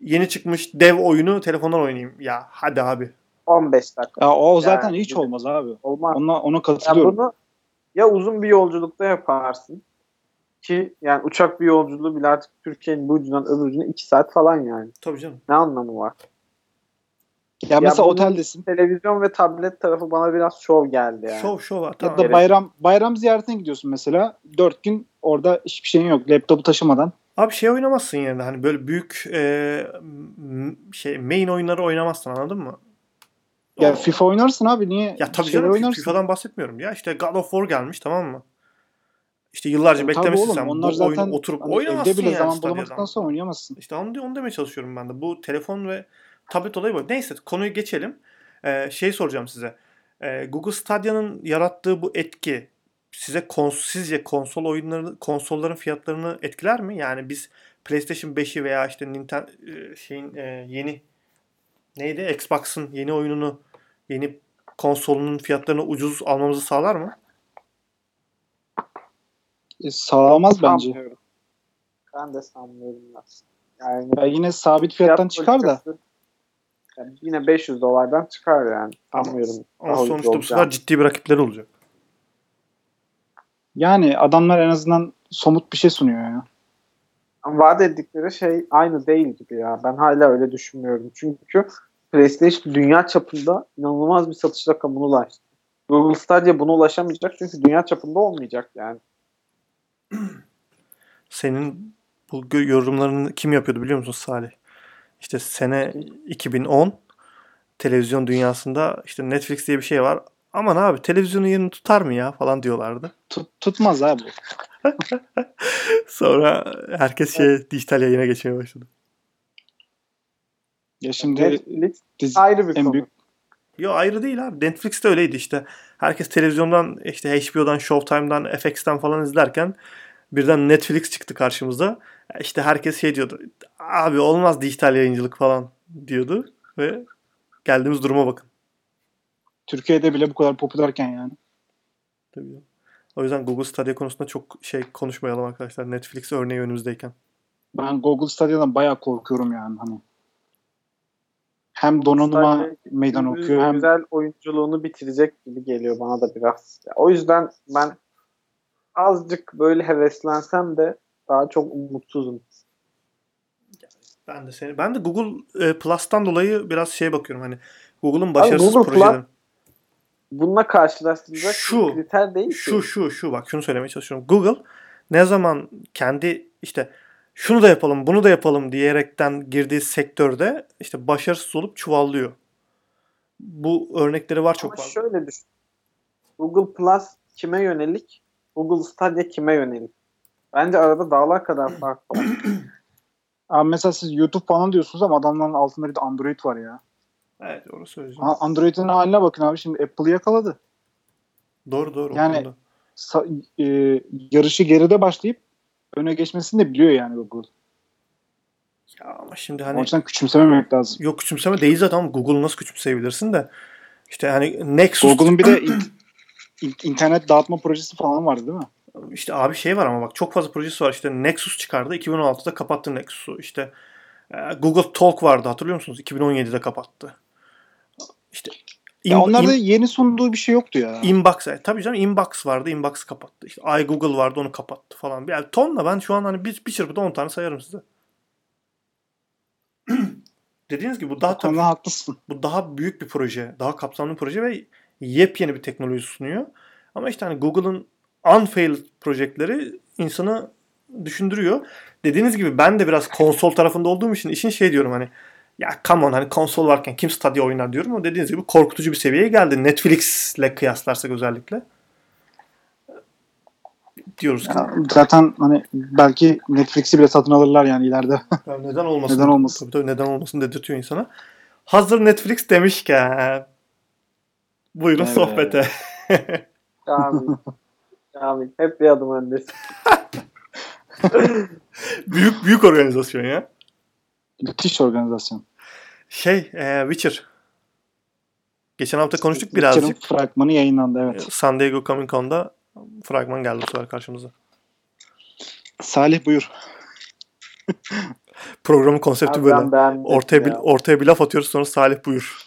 yeni çıkmış dev oyunu telefondan oynayayım. Ya hadi abi. 15 dakika. Ya o zaten Yani hiç olmaz abi. Olmaz. Ona ona Ya katılıyorum. bunu ya uzun bir yolculukta yaparsın ki yani uçak bir yolculuğu bile artık Türkiye'nin bu ucundan öbür ucuna 2 saat falan yani. Tabii canım. Ne anlamı var? Ya, mesela bunun oteldesin. Televizyon ve tablet tarafı bana biraz şov geldi yani. Şov şov var. Ya Tamam. da gerek bayram bayram ziyaretine gidiyorsun mesela. Dört gün orada hiçbir şeyin yok. Laptopu taşımadan. Abi şey oynamazsın yani de hani böyle büyük e, şey main oyunları oynamazsın anladın mı? Ya O- FIFA oynarsın abi. Niye? Ya tabii şeyler canım oynarsın. FIFA'dan bahsetmiyorum ya. İşte God of War gelmiş tamam mı? İşte yıllarca Tabii beklemişsin oğlum, sen. Bu onlar zaten oyunu oturup hani oynamazsın evde bile yani zaman bulamadıktan sonra oynayamazsın. İşte onu, onu demeye çalışıyorum ben de. Bu telefon ve tablet olayı bu. Neyse konuyu geçelim. Ee, şey soracağım size. Ee, Google Stadia'nın yarattığı bu etki size kons sizce konsol oyunları konsolların fiyatlarını etkiler mi? Yani biz PlayStation 5'i veya işte Nintendo şeyin e, yeni neydi? Xbox'ın yeni oyununu yeni konsolunun fiyatlarını ucuz almamızı sağlar mı? E, sağlamaz bence. Ben de sanmıyorum biraz. Yani Ya yine sabit fiyattan fiyat çıkar da. yani yine 500 dolardan çıkar yani. Sanmıyorum. Ama sonuçta bu sefer ciddi bir rakipleri olacak. Yani adamlar en azından somut bir şey sunuyor ya. Ama vaat ettikleri şey aynı değil gibi ya. Ben hala öyle düşünmüyorum. Çünkü PlayStation dünya çapında inanılmaz bir satış rakamına ulaştı. Google Stadia buna ulaşamayacak çünkü dünya çapında olmayacak yani. <clears throat> Senin bu yorumlarını kim yapıyordu biliyor musun Salih? İşte sene 2010 televizyon dünyasında işte Netflix diye bir şey var. Aman abi televizyonun yerini tutar mı ya falan diyorlardı. Tut, tutmaz abi. <laughs> Sonra herkes şey dijital yayına geçmeye başladı. Ya şimdi Netflix dizi- ayrı bir en konu. büyük Yo ayrı değil abi. Netflix'te öyleydi işte. Herkes televizyondan işte HBO'dan, Showtime'dan, FX'ten falan izlerken birden Netflix çıktı karşımıza. İşte herkes şey diyordu. Abi olmaz dijital yayıncılık falan diyordu ve geldiğimiz duruma bakın. Türkiye'de bile bu kadar popülerken yani. Tabii. O yüzden Google Stadia konusunda çok şey konuşmayalım arkadaşlar. Netflix örneği önümüzdeyken. Ben Google Stadia'dan bayağı korkuyorum yani hani. Hem donanıma Stadia meydan Güzel- okuyor hem Güzel oyunculuğunu bitirecek gibi geliyor bana da biraz. O yüzden ben azıcık böyle heveslensem de daha çok umutsuzum. Ben de seni ben de Google e, Plus'tan dolayı biraz şeye bakıyorum hani Google'ın başarısız Google Plus- projeleri. Bununla karşılaştıracak Şu- bir kriter değil ki. Şu şu şu bak şunu söylemeye çalışıyorum. Google ne zaman kendi işte şunu da yapalım, bunu da yapalım diyerekten girdiği sektörde işte başarısız olup çuvallıyor. Bu örnekleri var çok Ama fazla. şöyle düşün. Google Plus kime yönelik? Google Stadia kime yönelik? Bence arada dağlar kadar fark var. <clears throat> Abi mesela siz YouTube falan diyorsunuz ama adamların altında bir de Android var ya. Evet söyleyeceğim. Ha, Android'in haline bakın abi şimdi Apple'ı yakaladı. Doğru doğru. o Yani-. Sa- e, yarışı geride başlayıp öne geçmesini de biliyor yani Google. Ya ama şimdi O hani yüzden küçümsememek lazım. yok küçümseme değil zaten ama Google'u nasıl küçümseyebilirsin de işte hani Nexus Google'un bir de <clears throat> in- in- internet dağıtma projesi falan vardı değil mi? İşte abi şey var ama bak çok fazla projesi var. İşte Nexus çıkardı. 2016'da kapattı Nexus'u. İşte e, Google Talk vardı hatırlıyor musunuz? 2017'de kapattı. İşte Ya in- onlarda in- yeni sunduğu bir şey yoktu ya. Inbox. e, Tabii canım Inbox vardı. Inbox kapattı. İşte iGoogle vardı onu kapattı falan. Yani tonla ben şu an hani bir, bir çırpıda 10 tane sayarım size. <clears throat> Dediğiniz gibi bu daha tabii haklısın. bu daha büyük bir proje, daha kapsamlı bir proje ve yepyeni bir teknoloji sunuyor. Ama işte hani Google'ın unfailed projeleri insanı düşündürüyor. Dediğiniz gibi ben de biraz konsol tarafında olduğum için işin şey diyorum hani ya come on hani konsol varken kim Stadia oynar diyorum ama dediğiniz gibi korkutucu bir seviyeye geldi. Netflix'le kıyaslarsak özellikle. Diyoruz ki Ya zaten hani belki Netflix'i bile satın alırlar yani ileride. <laughs> ya neden olmasın? Neden olmasın? Tabii tabii neden olmasın dedirtiyor insana. Hazır Netflix demişken buyurun Evet. sohbete. Kamil. Kamil. Hep bir adım öndesin. <laughs> büyük büyük organizasyon ya. Müthiş organizasyon. Şey, e, Witcher. Geçen hafta konuştuk birazcık. Witcher'ın fragmanı yayınlandı evet. San Diego Comic Con'da fragman geldi bu sefer karşımıza. Salih buyur. <laughs> Programın konsepti Abi böyle. ben Ortaya bir, ya. ortaya bir laf atıyoruz sonra Salih buyur.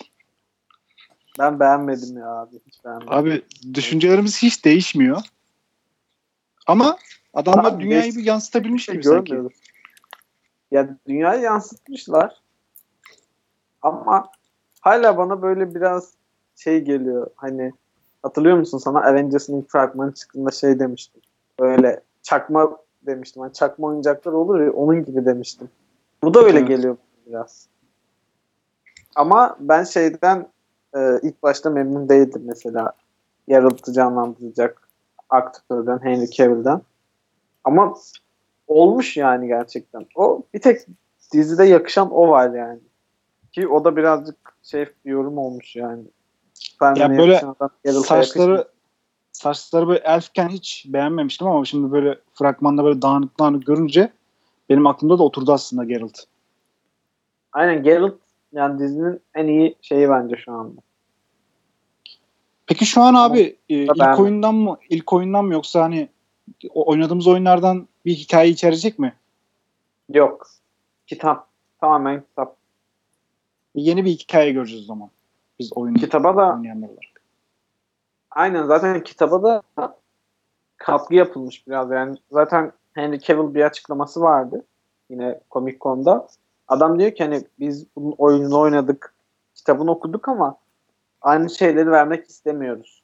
Ben beğenmedim ya abi. Hiç beğenmedim. Abi düşüncelerimiz hiç değişmiyor. Ama adamlar Abi, dünyayı bir yansıtabilmiş şey gibi sanki. görmüyoruz. Ya dünyayı yansıtmışlar. Ama hala bana böyle biraz şey geliyor. Hani hatırlıyor musun sana Avengers'ın ilk fragmanı çıktığında şey demiştim. Böyle çakma demiştim. Hani çakma oyuncaklar olur ya onun gibi demiştim. Bu da öyle Evet. geliyor biraz. Ama ben şeyden e, ilk başta memnun değildim mesela. Yarıltı canlandıracak aktörden Henry Cavill'den. Ama olmuş yani gerçekten. O bir tek dizide yakışan o var yani. Ki o da birazcık şey yorum olmuş yani. Superman'e Ya böyle Saçları yakışmıyor. saçları böyle elfken hiç beğenmemiştim ama şimdi böyle fragmanda böyle dağınık dağınık görünce benim aklımda da oturdu aslında Geralt. Aynen Geralt yani dizinin en iyi şeyi bence şu anda. Peki şu an abi e, ilk ben- oyundan mı ilk oyundan mı yoksa hani oynadığımız oyunlardan bir hikaye içerecek mi? Yok. Kitap. Tamamen kitap. Yeni bir hikaye göreceğiz o zaman. Biz oyunu Kitaba da oynayanlar olarak. aynen zaten kitaba da katkı yapılmış biraz yani. Zaten Henry Cavill bir açıklaması vardı. Yine Comic Con'da. Adam diyor ki hani biz bunun oyununu oynadık. Kitabını okuduk ama aynı şeyleri vermek istemiyoruz.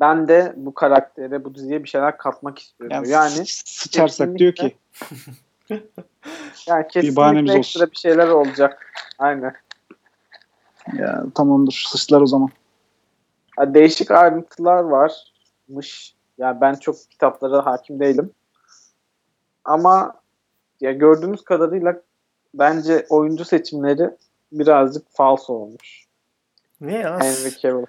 Ben de bu karaktere, bu diziye bir şeyler katmak istiyorum. Yani, Yani, yani sıçarsak diyor ki <laughs> yani kesinlikle bahanemiz ekstra olsun. bir şeyler olacak. Aynen. ya tamamdır sıçlar o zaman. Ya değişik ayrıntılar varmış. Ya ben çok kitaplara hakim değilim. Ama ya gördüğümüz kadarıyla bence oyuncu seçimleri birazcık falso olmuş. Ne ya? Henry Cavill.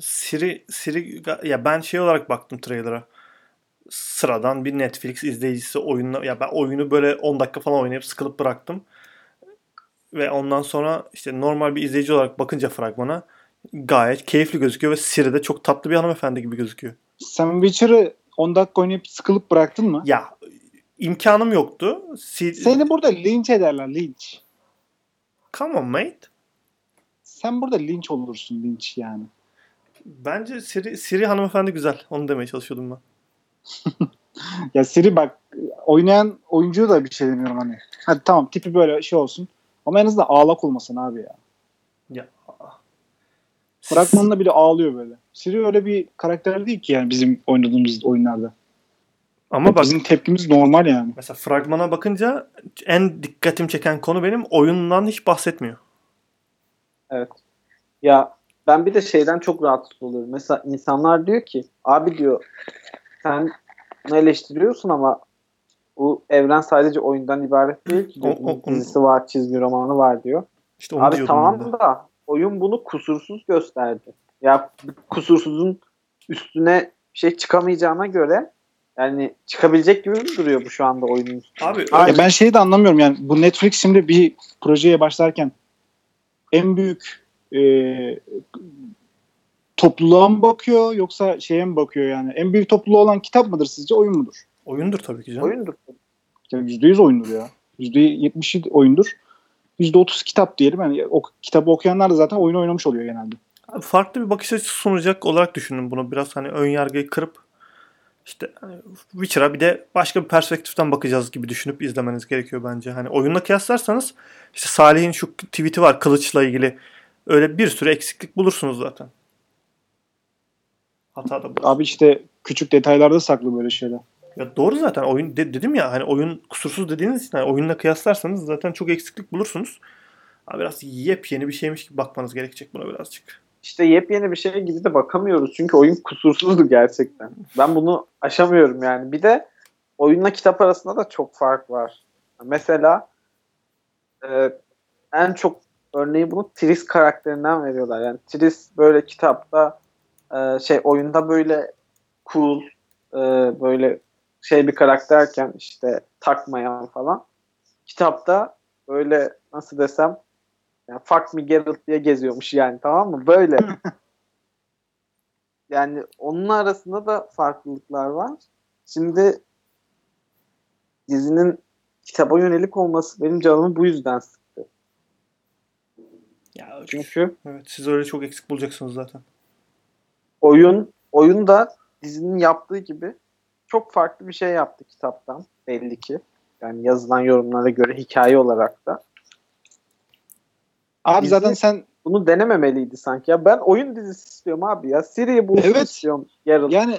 Siri Siri ya ben şey olarak baktım trailer'a. Sıradan bir Netflix izleyicisi oyunla ya ben oyunu böyle 10 dakika falan oynayıp sıkılıp bıraktım. Ve ondan sonra işte normal bir izleyici olarak bakınca fragmana gayet keyifli gözüküyor ve Siri de çok tatlı bir hanımefendi gibi gözüküyor. Sen Witcher'ı 10 dakika oynayıp sıkılıp bıraktın mı? Ya imkanım yoktu. Si- Seni burada linç ederler linç. Come on mate. Sen burada linç olursun linç yani. Bence Siri, Siri hanımefendi güzel. Onu demeye çalışıyordum ben. <laughs> Ya Siri bak oynayan oyuncuya da bir şey demiyorum hani. Hadi tamam tipi böyle şey olsun. Ama en azından ağlak olmasın abi ya. Ya. Fragmanında bile ağlıyor böyle. Siri öyle bir karakter değil ki yani bizim oynadığımız oyunlarda. Ama bak Bizim tepkimiz normal yani. mesela fragmana bakınca en dikkatim çeken konu benim oyundan hiç bahsetmiyor. Evet. Ya ben bir de şeyden çok rahatsız oluyorum. Mesela insanlar diyor ki abi diyor sen eleştiriyorsun ama bu evren sadece oyundan ibaret değil ki. O- o- dizisi var, çizgi romanı var diyor. İşte onu Abi diyordum ben de. tamam da oyun bunu kusursuz gösterdi. Ya kusursuzun üstüne bir şey çıkamayacağına göre yani çıkabilecek gibi mi duruyor bu şu anda oyunun üstüne? Abi Ya ben şeyi de anlamıyorum yani bu Netflix şimdi bir projeye başlarken en büyük e, topluluğa mı bakıyor yoksa şeye mi bakıyor yani? En büyük topluluğu olan kitap mıdır sizce oyun mudur? oyundur tabii ki canım. Oyundur. Ya %100 oyundur ya. %70'i oyundur. %30 kitap diyelim. Yani o kitabı okuyanlar da zaten oyun oynamış oluyor genelde. Abi farklı bir bakış açısı sunacak olarak düşündüm bunu. Biraz hani ön yargıyı kırıp işte hani Witcher'a bir de başka bir perspektiften bakacağız gibi düşünüp izlemeniz gerekiyor bence. Hani oyunla kıyaslarsanız işte Salih'in şu tweet'i var kılıçla ilgili. Öyle bir sürü eksiklik bulursunuz zaten. Hata da bulursunuz. Abi işte küçük detaylarda saklı böyle şeyler. Ya doğru zaten oyun de- dedim ya hani oyun kusursuz dediğiniz için hani oyunla kıyaslarsanız zaten çok eksiklik bulursunuz. Abi biraz yepyeni bir şeymiş gibi bakmanız gerekecek buna birazcık. İşte yepyeni bir şey gibi de bakamıyoruz. Çünkü oyun kusursuzdu gerçekten. Ben bunu aşamıyorum yani. Bir de oyunla kitap arasında da çok fark var. Mesela e, en çok örneği bunu Triss karakterinden veriyorlar. Yani Triss böyle kitapta e, şey oyunda böyle cool e, böyle şey bir karakterken işte takmayan falan. Kitapta böyle nasıl desem yani fuck me Geralt diye geziyormuş yani tamam mı? Böyle. yani onun arasında da farklılıklar var. Şimdi dizinin kitaba yönelik olması benim canımı bu yüzden sıktı. Ya Çünkü evet siz öyle çok eksik bulacaksınız zaten. Oyun oyun da dizinin yaptığı gibi çok farklı bir şey yaptı kitaptan belli ki. Yani yazılan yorumlara göre hikaye olarak da. Abi Dizi- zaten sen Bunu denememeliydi sanki. Ya ben oyun dizisi istiyorum abi ya. Siri'yi bulsun Evet. istiyorum. Geralt. yani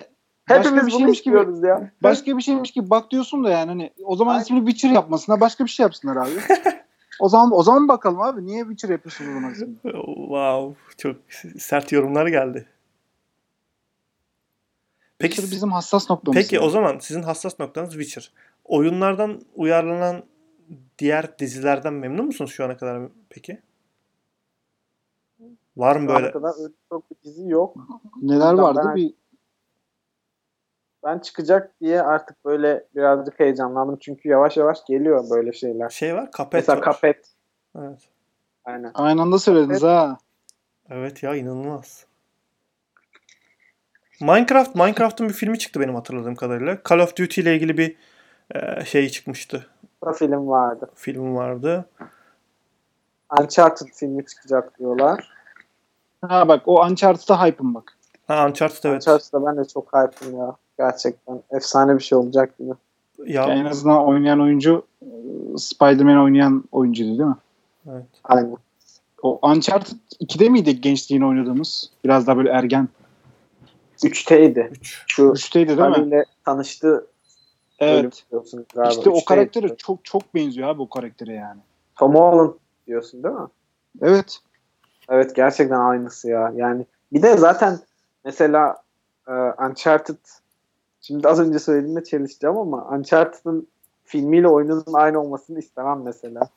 başka Hepimiz bir bunu şeymiş gibi istiyoruz ya. başka bir şeymiş gibi bak diyorsun da yani hani o zaman Aynen. ismini Witcher yapmasınlar başka bir şey yapsınlar abi. <laughs> o zaman o zaman bakalım abi niye Witcher yapıyorsun o zaman? Wow. Çok sert yorumlar geldi. Peki, Witcher bizim hassas noktamız. peki yani. o zaman sizin hassas noktanız Witcher. Oyunlardan uyarlanan diğer dizilerden memnun musunuz şu ana kadar peki? Var mı Şu ana böyle? kadar öyle çok bir dizi yok. <laughs> neler vardı Ben- bir Ben çıkacak diye artık böyle birazcık heyecanlandım. Çünkü yavaş yavaş geliyor böyle şeyler. Şey var, Cuphead Mesela var. Kapet. Evet. Aynen. aynı anda söylediniz ha. Evet ya inanılmaz. Minecraft, Minecraft'ın bir filmi çıktı benim hatırladığım kadarıyla. Call of Duty ile ilgili bir e, şey çıkmıştı. Da film vardı. Film vardı. Uncharted filmi çıkacak diyorlar. Ha bak o Uncharted'a hype'ım bak. Ha Uncharted evet. Uncharted'da ben de çok hype'ım ya. Gerçekten efsane bir şey olacak gibi. Ya Yani en azından oynayan oyuncu Spider-Man oynayan oyuncuydu değil mi? evet. Aynen. O Uncharted 2'de miydi gençliğini oynadığımız? Biraz daha böyle ergen. 3'teydi. 3. Şu 3'teydi değil mi? Ali'yle tanıştı Evet. diyorsun galiba. İşte o 3'teydi. karaktere çok çok benziyor abi o karaktere yani. Tom Holland diyorsun değil mi? Evet. Evet gerçekten aynısı ya. Yani bir de zaten mesela e, Uncharted şimdi az önce söylediğimde çelişeceğim ama Uncharted'ın filmiyle oyunun aynı olmasını istemem mesela.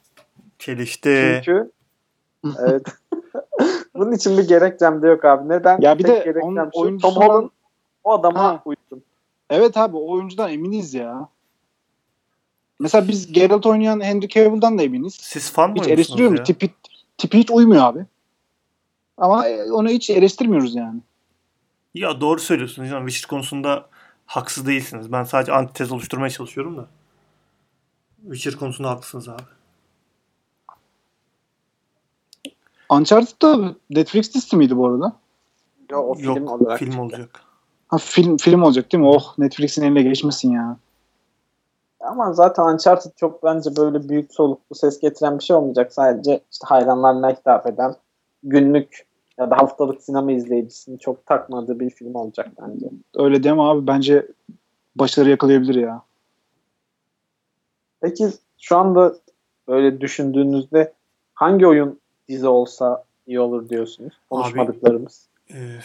Çelişti. Çünkü <laughs> evet. Bunun için bir gerekçem de yok abi. Neden? Ya bir Tek de gerekçem onun şu, oyuncusundan- Tom Holland o adama Ha. uysun. Evet abi o oyuncudan eminiz ya. Mesela biz Geralt oynayan Henry Cavill'dan da eminiz. Siz fan mı Hiç eleştiriyorum. ya? Tipi, tipi hiç uymuyor abi. Ama onu hiç eleştirmiyoruz yani. Ya doğru söylüyorsunuz. Yani Witcher konusunda haksız değilsiniz. Ben sadece antitez oluşturmaya çalışıyorum da. Witcher konusunda haklısınız abi. Uncharted da Netflix dizisi miydi bu arada? Ya, o Yok film olarak. film çıktı. olacak. Ha film film olacak değil mi? Oh Netflix'in eline geçmesin ya. Ama zaten Uncharted çok bence böyle büyük soluklu ses getiren bir şey olmayacak. Sadece işte hayranlarına hitap eden günlük ya da haftalık sinema izleyicisini çok takmadığı bir film olacak bence. Öyle deme abi bence başarı yakalayabilir ya. Peki şu anda böyle düşündüğünüzde hangi oyun dizi olsa iyi olur diyorsunuz? Konuşmadıklarımız. Ee,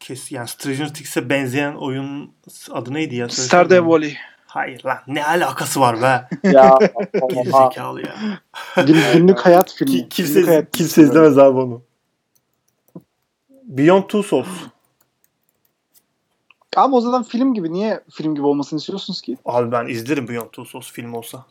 kes yani Stranger Things'e benzeyen oyun adı neydi ya? Stardew Valley. Hayır lan ne alakası var be? ya <laughs> Geri oha. zekalı ya. Gün, günlük <laughs> hayat filmi. Ki, Günlük kimse, hayat kimse izlemez abi onu. Beyond Two Souls. Ama o zaman film gibi. Niye film gibi olmasını istiyorsunuz ki? Abi ben izlerim Beyond Two Souls film olsa.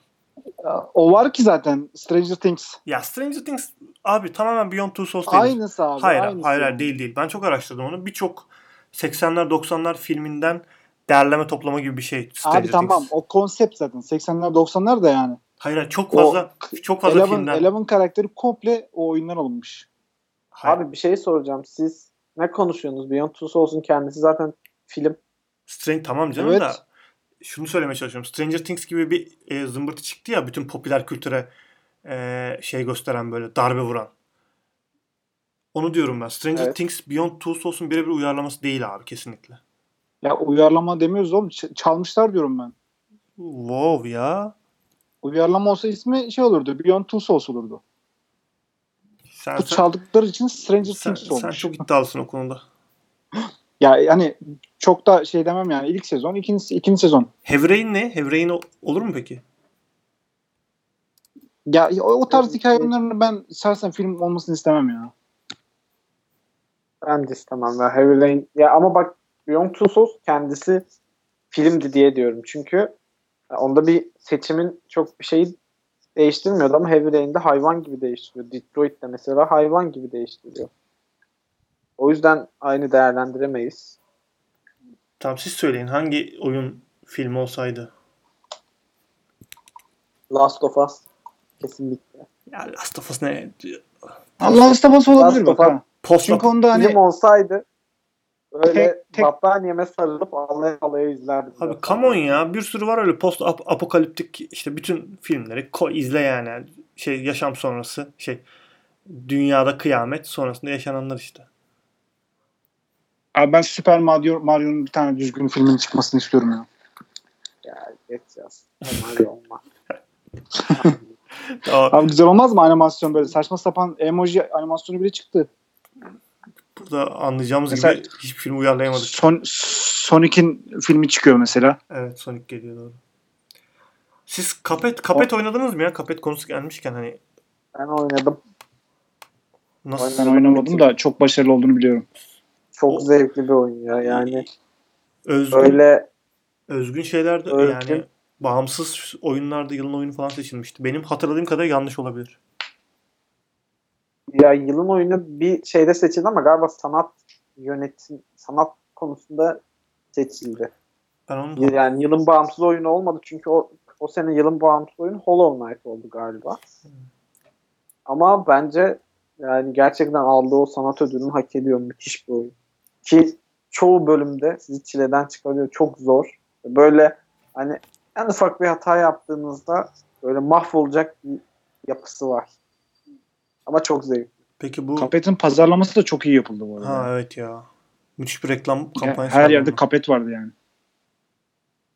O var ki zaten Stranger Things. Ya Stranger Things abi tamamen Beyond Two Souls değil. Aynısı abi. Hayır, aynısı hayır, yani. değil değil. Ben çok araştırdım onu. Birçok 80'ler 90'lar filminden derleme toplama gibi bir şey. Stranger Abi tamam Things. o konsept zaten 80'ler 90'lar da yani. Hayır, çok O fazla çok fazla Eleven, filmden. Eleven karakteri komple o oyundan alınmış. Hayır. Abi bir şey soracağım. Siz ne konuşuyorsunuz? Beyond Two Souls'un kendisi zaten film. Strange tamam canım Evet. da şunu söylemeye çalışıyorum. Stranger Things gibi bir e, zımbırtı çıktı ya bütün popüler kültüre e, şey gösteren böyle darbe vuran. Onu diyorum ben. Stranger Evet. Things Beyond Two Souls'un birebir uyarlaması değil abi kesinlikle. Ya uyarlama demiyoruz oğlum. ç- çalmışlar diyorum ben. Wow ya. Uyarlama olsa ismi şey olurdu. Beyond Two Souls olurdu. Sen, Bu sen, çaldıkları için Stranger sen, Things sen olmuş. çok iddialısın o konuda. <laughs> Ya yani çok da şey demem yani. ilk sezon, ikinci, ikinci sezon. Heavy Rain ne? Heavy Rain o- olur mu peki? Ya o, o tarz Evet, hikaye evet. oyunlarını ben şahsen film olmasını istemem ya. Ben de istemem. Ya, Heavy Rain. Ya ama bak Beyond Two Souls kendisi filmdi diye diyorum. Çünkü onda bir seçimin çok bir şeyi değiştirmiyordu ama Heavy Rain'de hayvan gibi değiştiriyor. Detroit'te mesela hayvan gibi değiştiriyor. O yüzden aynı değerlendiremeyiz. Tamam siz söyleyin hangi oyun filmi olsaydı? Last of Us kesinlikle. Ya Last of Us ne? Allah istemesi olabilir Last bak of. Post Çünkü onda hani Film olsaydı öyle Tek- tek- battaniyeme sarılıp ağlaya ağlaya izlerdim. Abi come on ya bir sürü var öyle post ap- apokaliptik işte bütün filmleri koy izle yani. Şey yaşam sonrası şey dünyada kıyamet sonrasında yaşananlar işte. Abi ben Super Mario Mario'nun bir tane düzgün filmin çıkmasını istiyorum ya. Ya geç yaz. Normal <laughs> olma. Abi güzel olmaz mı animasyon böyle saçma sapan emoji animasyonu bile çıktı. burada anlayacağımız Mesela- gibi hiçbir film uyarlayamadık. Son Sonic'in filmi çıkıyor mesela. Evet Sonic geliyor doğru. Siz Kapet Kapet oynadınız mı ya? Kapet konusu gelmişken hani Ben oynadım. nasıl Ben oynamadım da çok başarılı olduğunu biliyorum. Çok O- zevkli bir oyun ya. Yani özgün öyle özgün şeyler de Özgün. yani bağımsız oyunlarda yılın oyunu falan seçilmişti. Benim hatırladığım kadar yanlış olabilir. ya yılın oyunu bir şeyde seçildi ama galiba sanat yönetim sanat konusunda seçildi. Ben onu Yani yılın bağımsız oyunu olmadı çünkü o o sene yılın bağımsız oyunu Hollow Knight oldu galiba. Ama bence yani gerçekten aldığı o sanat ödülünü hak ediyor. Müthiş bir oyun. Ki çoğu bölümde sizi çileden çıkarıyor. Çok zor. Böyle hani en ufak bir hata yaptığınızda böyle mahvolacak bir yapısı var. Ama çok zevkli. Peki bu Kapet'in pazarlaması da çok iyi yapıldı bu arada. ha evet ya. Müthiş bir reklam Ya, kampanyası. her yerde kapet vardı yani.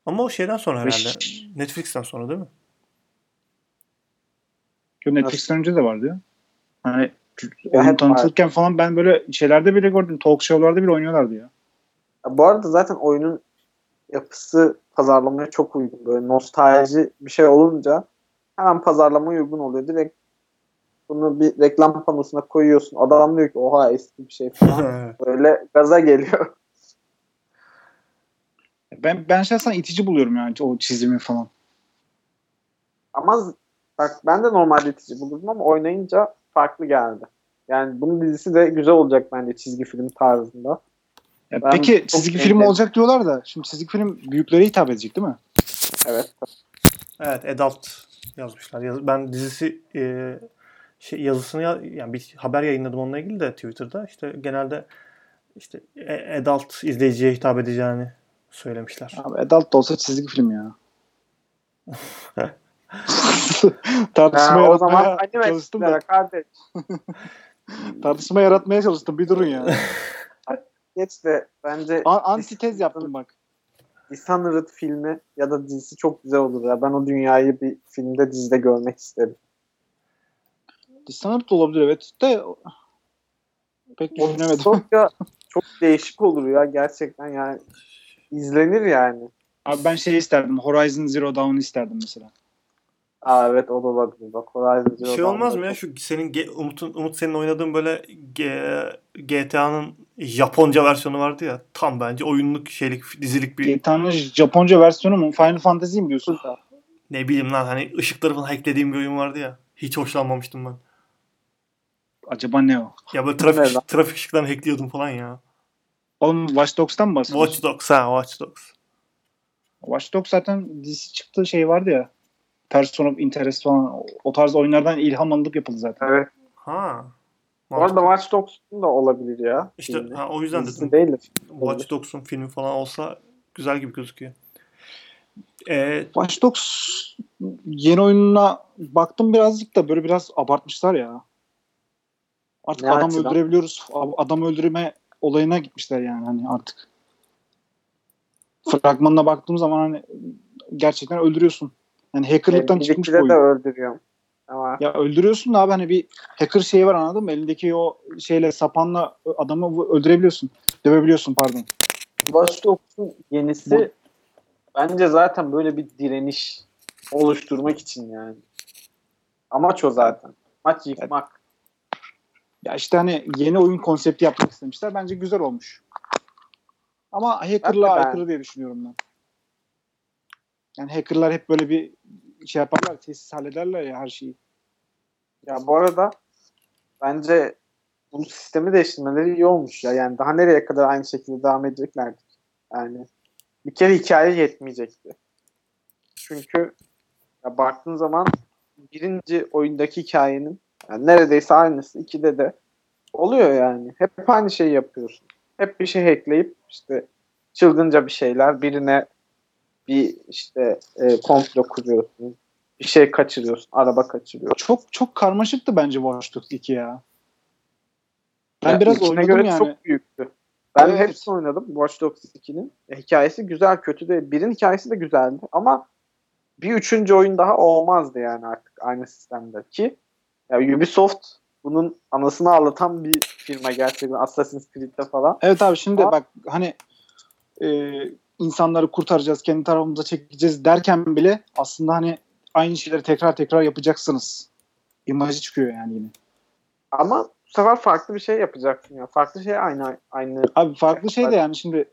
Ama o şeyden sonra herhalde. Beş- Netflix'ten sonra değil mi? Yo, Netflix'ten önce de vardı ya. Hani oyun tanıtılırken falan ben böyle şeylerde bile gördüm. Talk show'larda bile oynuyorlardı ya. Ya bu arada zaten oyunun yapısı pazarlamaya çok uygun. Böyle nostalji bir şey olunca hemen pazarlamaya uygun oluyor. Direkt Bunu bir reklam panosuna koyuyorsun. Adam diyor ki oha eski bir şey falan. <laughs> Böyle gaza geliyor. Ben ben şahsen itici buluyorum yani o çizimi falan. Ama bak ben de normalde itici bulurdum ama oynayınca farklı geldi. Yani bunun dizisi de güzel olacak bence çizgi film tarzında. Ya Ben peki çizgi film beğendim. olacak diyorlar da şimdi çizgi film büyüklere hitap edecek değil mi? Evet. Evet, adult yazmışlar. Yaz- Ben dizisi e, şey yazısını ya- yani bir haber yayınladım onunla ilgili de Twitter'da. İşte genelde işte e- adult izleyiciye hitap edeceğini söylemişler. Abi adult da olsa çizgi film ya. <laughs> <laughs> tartışma Ha, o zaman yaratmaya anime çalıştım da kardeş. <laughs> tartışma yaratmaya çalıştım bir durun ya. <laughs> Geç de bence A- antitez yaptım bak. Dishonored filmi ya da dizisi çok güzel olur ya. Ben o dünyayı bir filmde dizide görmek isterim. Dishonored olabilir evet de pek O düşünemedim. distopya çok değişik olur ya gerçekten yani. izlenir yani. Abi ben şey isterdim. Horizon Zero Dawn isterdim mesela. Aa evet o da olabilir. Bak Horizon Zero Şey olmaz mı ya şu senin Umut'un Umut senin oynadığın böyle GTA'nın Japonca versiyonu vardı ya tam bence oyunluk şeylik dizilik bir GTA'nın Japonca versiyonu mu? Final Fantasy mi diyorsun? ne bileyim lan hani ışıkları falan hacklediğim bir oyun vardı ya. Hiç hoşlanmamıştım ben. Acaba ne o? Ya böyle trafik trafik ışıklarını hackliyordum falan ya. Oğlum Watch Dogs'tan mı bahsediyorsun? Watch Dogs ha Watch Dogs. Watch Dogs zaten dizisi çıktığı şey vardı ya. Person of Interest falan. O- tarz oyunlardan ilham alınıp yapıldı zaten. Evet. Ha. Bu arada Watch Dogs'un da olabilir ya. İşte filmi. ha, o yüzden Dizisi dedim. değil de. Watch Dogs'un filmi falan olsa güzel gibi gözüküyor. Ee, Watch Dogs yeni oyununa baktım birazcık da böyle biraz abartmışlar ya. Artık Ne adam açıdan? öldürebiliyoruz. Adam öldürme olayına gitmişler yani hani artık. Fragmanına baktığım zaman hani gerçekten öldürüyorsun. Yani hackerlıktan Yani çıkmış bir birlikte de oyun. öldürüyorum. Ama Ya öldürüyorsun da abi hani bir hacker şeyi var anladın mı? Elindeki o şeyle sapanla adamı öldürebiliyorsun. Dövebiliyorsun pardon. Watch Dogs'un yenisi Bu- bence zaten böyle bir direniş oluşturmak için yani. Amaç o zaten. Maç yıkmak. Ya işte hani yeni oyun konsepti yapmak istemişler. Bence güzel olmuş. Ama hackerlığa ben- aykırı diye düşünüyorum ben. Yani hackerlar hep böyle bir şey yaparlar, tesis hallederler ya her şeyi. Ya bu arada bence bu sistemi değiştirmeleri iyi olmuş ya. Yani daha nereye kadar aynı şekilde devam edeceklerdi. Yani bir kere hikaye yetmeyecekti. Çünkü ya baktığın zaman birinci oyundaki hikayenin yani neredeyse aynısı ikide de oluyor yani. Hep aynı şeyi yapıyorsun. Hep bir şey ekleyip işte çılgınca bir şeyler birine bir işte e, komplo kuruyorsun. Bir şey kaçırıyorsun. Araba kaçırıyorsun. Çok çok karmaşıktı bence Watch Dogs 2 ya. Ben Ya biraz oynadım göre yani. çok büyüktü. Ben Evet. hepsini oynadım Watch Dogs 2'nin. E, hikayesi güzel, kötü de. Birin hikayesi de güzeldi ama bir üçüncü oyun daha olmazdı yani artık aynı sistemde. Ki ya Ubisoft bunun anasını ağlatan bir firma gerçekten Assassin's Creed'de falan. Evet abi şimdi Ama- bak hani e, insanları kurtaracağız, kendi tarafımıza çekeceğiz derken bile aslında hani aynı şeyleri tekrar tekrar yapacaksınız. İmajı çıkıyor yani yine. Ama bu sefer farklı bir şey yapacaksın ya. Farklı şey aynı aynı. Abi farklı şey de yani şimdi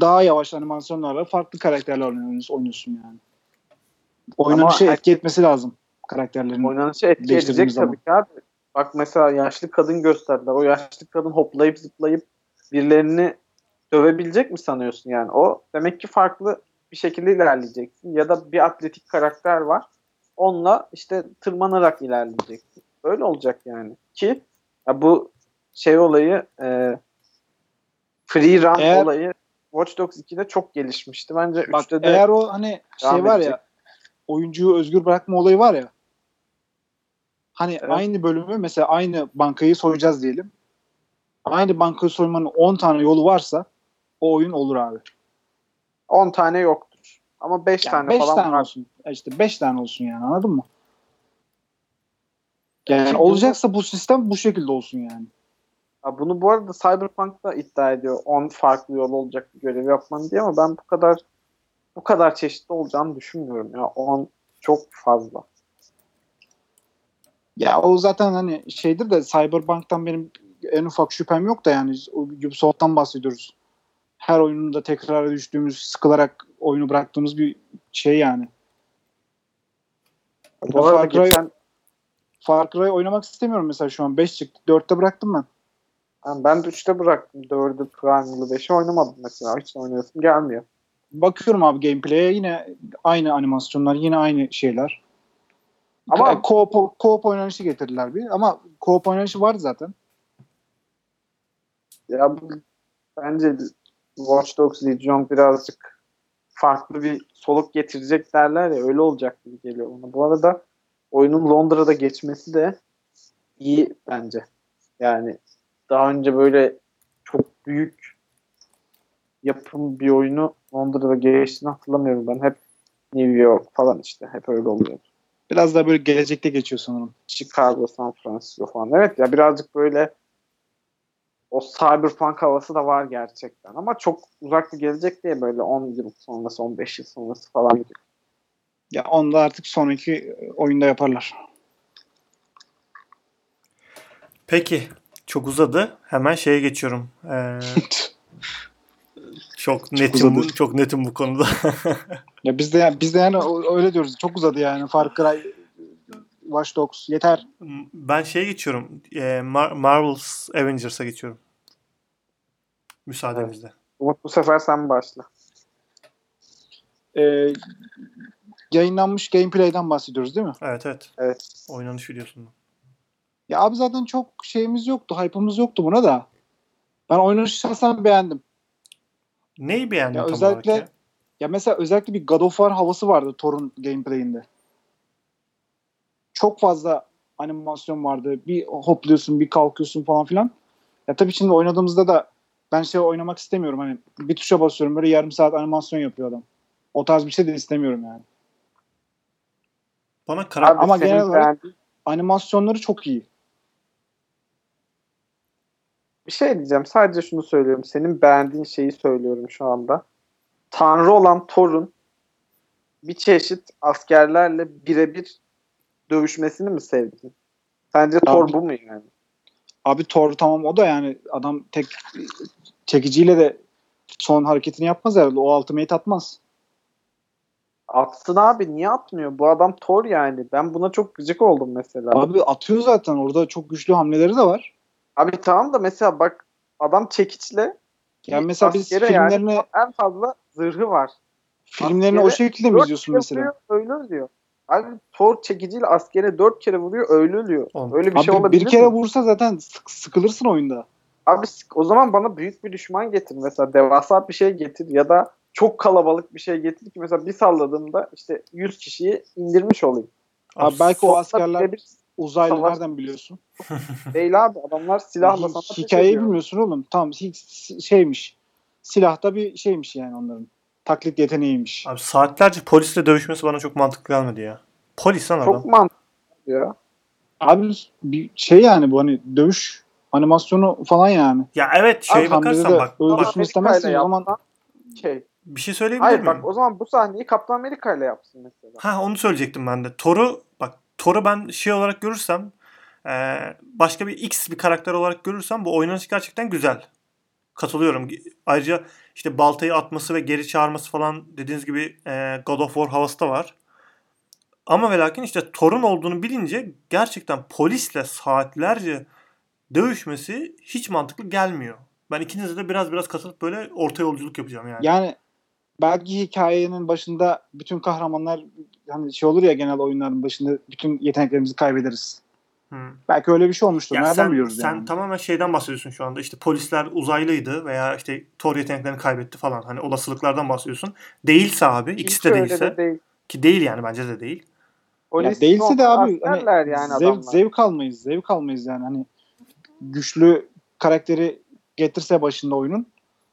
daha yavaş animasyonlarla farklı karakterler oynuyorsun, yani. Oyuna Ama şey etki etmesi lazım karakterlerin. Oynanışı etki edecek zaman. tabii ki abi. Bak mesela yaşlı kadın gösterdiler. O yaşlı kadın hoplayıp zıplayıp birilerini dövebilecek mi sanıyorsun yani? O demek ki farklı bir şekilde ilerleyeceksin. Ya da bir atletik karakter var. Onunla işte tırmanarak ilerleyeceksin. Böyle olacak yani. Ki ya bu şey olayı e, free run Eğer- olayı Watch Dogs 2'de çok gelişmişti. Bence Bak 3'te de eğer o hani şey var edecek. ya oyuncuyu özgür bırakma olayı var ya. Hani Evet. aynı bölümü mesela aynı bankayı soyacağız diyelim. Aynı bankayı soymanın 10 tane yolu varsa o oyun olur abi. 10 tane yoktur. Ama 5 Yani tane 5 falan tane var. olsun. İşte 5 tane olsun yani anladın mı? Yani Şimdi olacaksa bu sistem bu şekilde olsun yani. Ya bunu bu arada Cyberpunk da iddia ediyor. 10 farklı yol olacak bir görev yapman diye ama ben bu kadar bu kadar çeşitli olacağını düşünmüyorum ya. 10 çok fazla. Ya o zaten hani şeydir de Cyberpunk'tan benim en ufak şüphem yok da yani o Ubisoft'tan bahsediyoruz. Her oyununda tekrara düştüğümüz, sıkılarak oyunu bıraktığımız bir şey yani. Bu arada Far Cry- geçen Far Cry oynamak istemiyorum mesela şu an. 5 çıktı. 4'te bıraktım ben. Yani ben de 3'te bıraktım. 4'ü Primal'ı 5'i oynamadım mesela. Hiç oynayasım gelmiyor. Bakıyorum abi gameplay'e yine aynı animasyonlar, yine aynı şeyler. Ama- Ama co-op, co-op oynanışı getirdiler bir. Ama co-op oynanışı vardı zaten. Ya bence Watch Dogs Legion birazcık farklı bir soluk getirecek derler ya öyle olacak gibi geliyor bana. Bu arada oyunun Londra'da geçmesi de iyi bence. Yani daha önce böyle çok büyük yapım bir oyunu Londra'da geçtiğini hatırlamıyorum ben. Hep New York falan işte hep öyle oluyor. Biraz daha böyle gelecekte geçiyor sanırım. Chicago, San Francisco falan. Evet ya birazcık böyle o cyberpunk havası da var gerçekten. Ama çok uzak bir gelecek diye böyle 10 yıl sonrası, 15 yıl sonrası falan gibi. Ya onu da artık sonraki oyunda yaparlar. Peki. Çok uzadı. Hemen şeye geçiyorum. Ee, <laughs> çok netim bu, uzadı. çok netim bu konuda. <laughs> Ya biz de biz de yani öyle diyoruz. Çok uzadı yani. Far Cry, Watch Dogs yeter. ben şeye geçiyorum. Ee, Mar- Marvel's Avengers'a geçiyorum. Müsaadenizle. Umut bu sefer sen başla. Ee, yayınlanmış gameplay'den bahsediyoruz değil mi? Evet evet. Evet. Oynanış videosundan. Ya abi zaten çok şeyimiz yoktu. Hype'ımız yoktu buna da. Ben oynanışı şahsen beğendim. Neyi beğendin Ya tam özellikle- olarak ya? Ya mesela özellikle bir God of War havası vardı Thor'un gameplay'inde. Çok fazla animasyon vardı. Bir hopluyorsun, bir kalkıyorsun falan filan. Ya tabii şimdi oynadığımızda da ben şey oynamak istemiyorum. Hani bir tuşa basıyorum böyle yarım saat animasyon yapıyor adam. O tarz bir şey de istemiyorum yani. Bana. Abi Ama genel olarak- beğendiğin- Animasyonları çok iyi. bir şey diyeceğim. Sadece şunu söylüyorum. Senin beğendiğin şeyi söylüyorum şu anda. Tanrı olan Thor'un bir çeşit askerlerle birebir dövüşmesini mi sevdin? Sence Thor Abi- bu mu yani? Abi Thor tamam o da yani adam tek çekiciyle de son hareketini yapmaz herhalde. O ultimate atmaz. Atsın abi niye atmıyor? Bu adam Thor yani. Ben buna çok gıcık oldum mesela. Abi, Abi atıyor zaten. Orada çok güçlü hamleleri de var. tamam da mesela bak adam çekiçle Yani mesela biz askere filmlerini yani en fazla zırhı var. filmlerini o şekilde mi izliyorsun mesela? öyle ölüyor. Abi Thor çekiciyle askere dört kere vuruyor öyle ölüyor. Oğlum, Öyle bir Abi şey olabilir bir kere mi? vursa zaten sık- sıkılırsın oyunda. Abi o zaman bana büyük bir düşman getir. Mesela devasa bir şey getir ya da çok kalabalık bir şey getir ki mesela bir salladığımda işte 100 kişiyi indirmiş olayım. Abi belki o askerler birebir uzaylı Savaş- nereden biliyorsun? <laughs> değil abi adamlar silahla sana ateş Hikayeyi bilmiyorsun oğlum. Tamam hi- şeymiş. Silahta bir şeymiş yani onların. Taklit yeteneğiymiş. Abi saatlerce polisle dövüşmesi bana çok mantıklı gelmedi ya. Polis lan adam. Çok mantıklı ya. Abi bir şey yani bu hani dövüş animasyonu falan yani. Ya evet Abi hamlede bakarsan de bak, öldürsün istemezsin o zaman. şey. bir şey söyleyebilir Hayır miyim? bak o zaman bu sahneyi Kaptan Amerika ile yapsın mesela. Ha onu söyleyecektim ben de. Thor'u bak Thor'u ben şey olarak görürsem e, başka bir X bir karakter olarak görürsem bu oynanış gerçekten güzel. Katılıyorum. Ayrıca işte baltayı atması ve geri çağırması falan dediğiniz gibi e, God of War havası da var. Ama ve lakin işte Thor'un olduğunu bilince gerçekten polisle saatlerce dövüşmesi hiç mantıklı gelmiyor. Ben ikinize de biraz biraz katılıp böyle orta yolculuk yapacağım yani. Yani belki hikayenin başında bütün kahramanlar hani şey olur ya genel oyunların başında bütün yeteneklerimizi kaybederiz. Hı. Belki öyle bir şey olmuştur. Ya Nereden sen, biliyoruz sen yani? tamamen şeyden bahsediyorsun şu anda. İşte polisler uzaylıydı veya işte Thor yeteneklerini kaybetti falan. Hani olasılıklardan bahsediyorsun. Değilse abi, ikisi de değilse değil. ki değil yani bence de değil. Ya Polis değilse de abi hani yani zevk, adamlar. zevk almayız. Zevk almayız yani. Hani güçlü karakteri getirse başında oyunun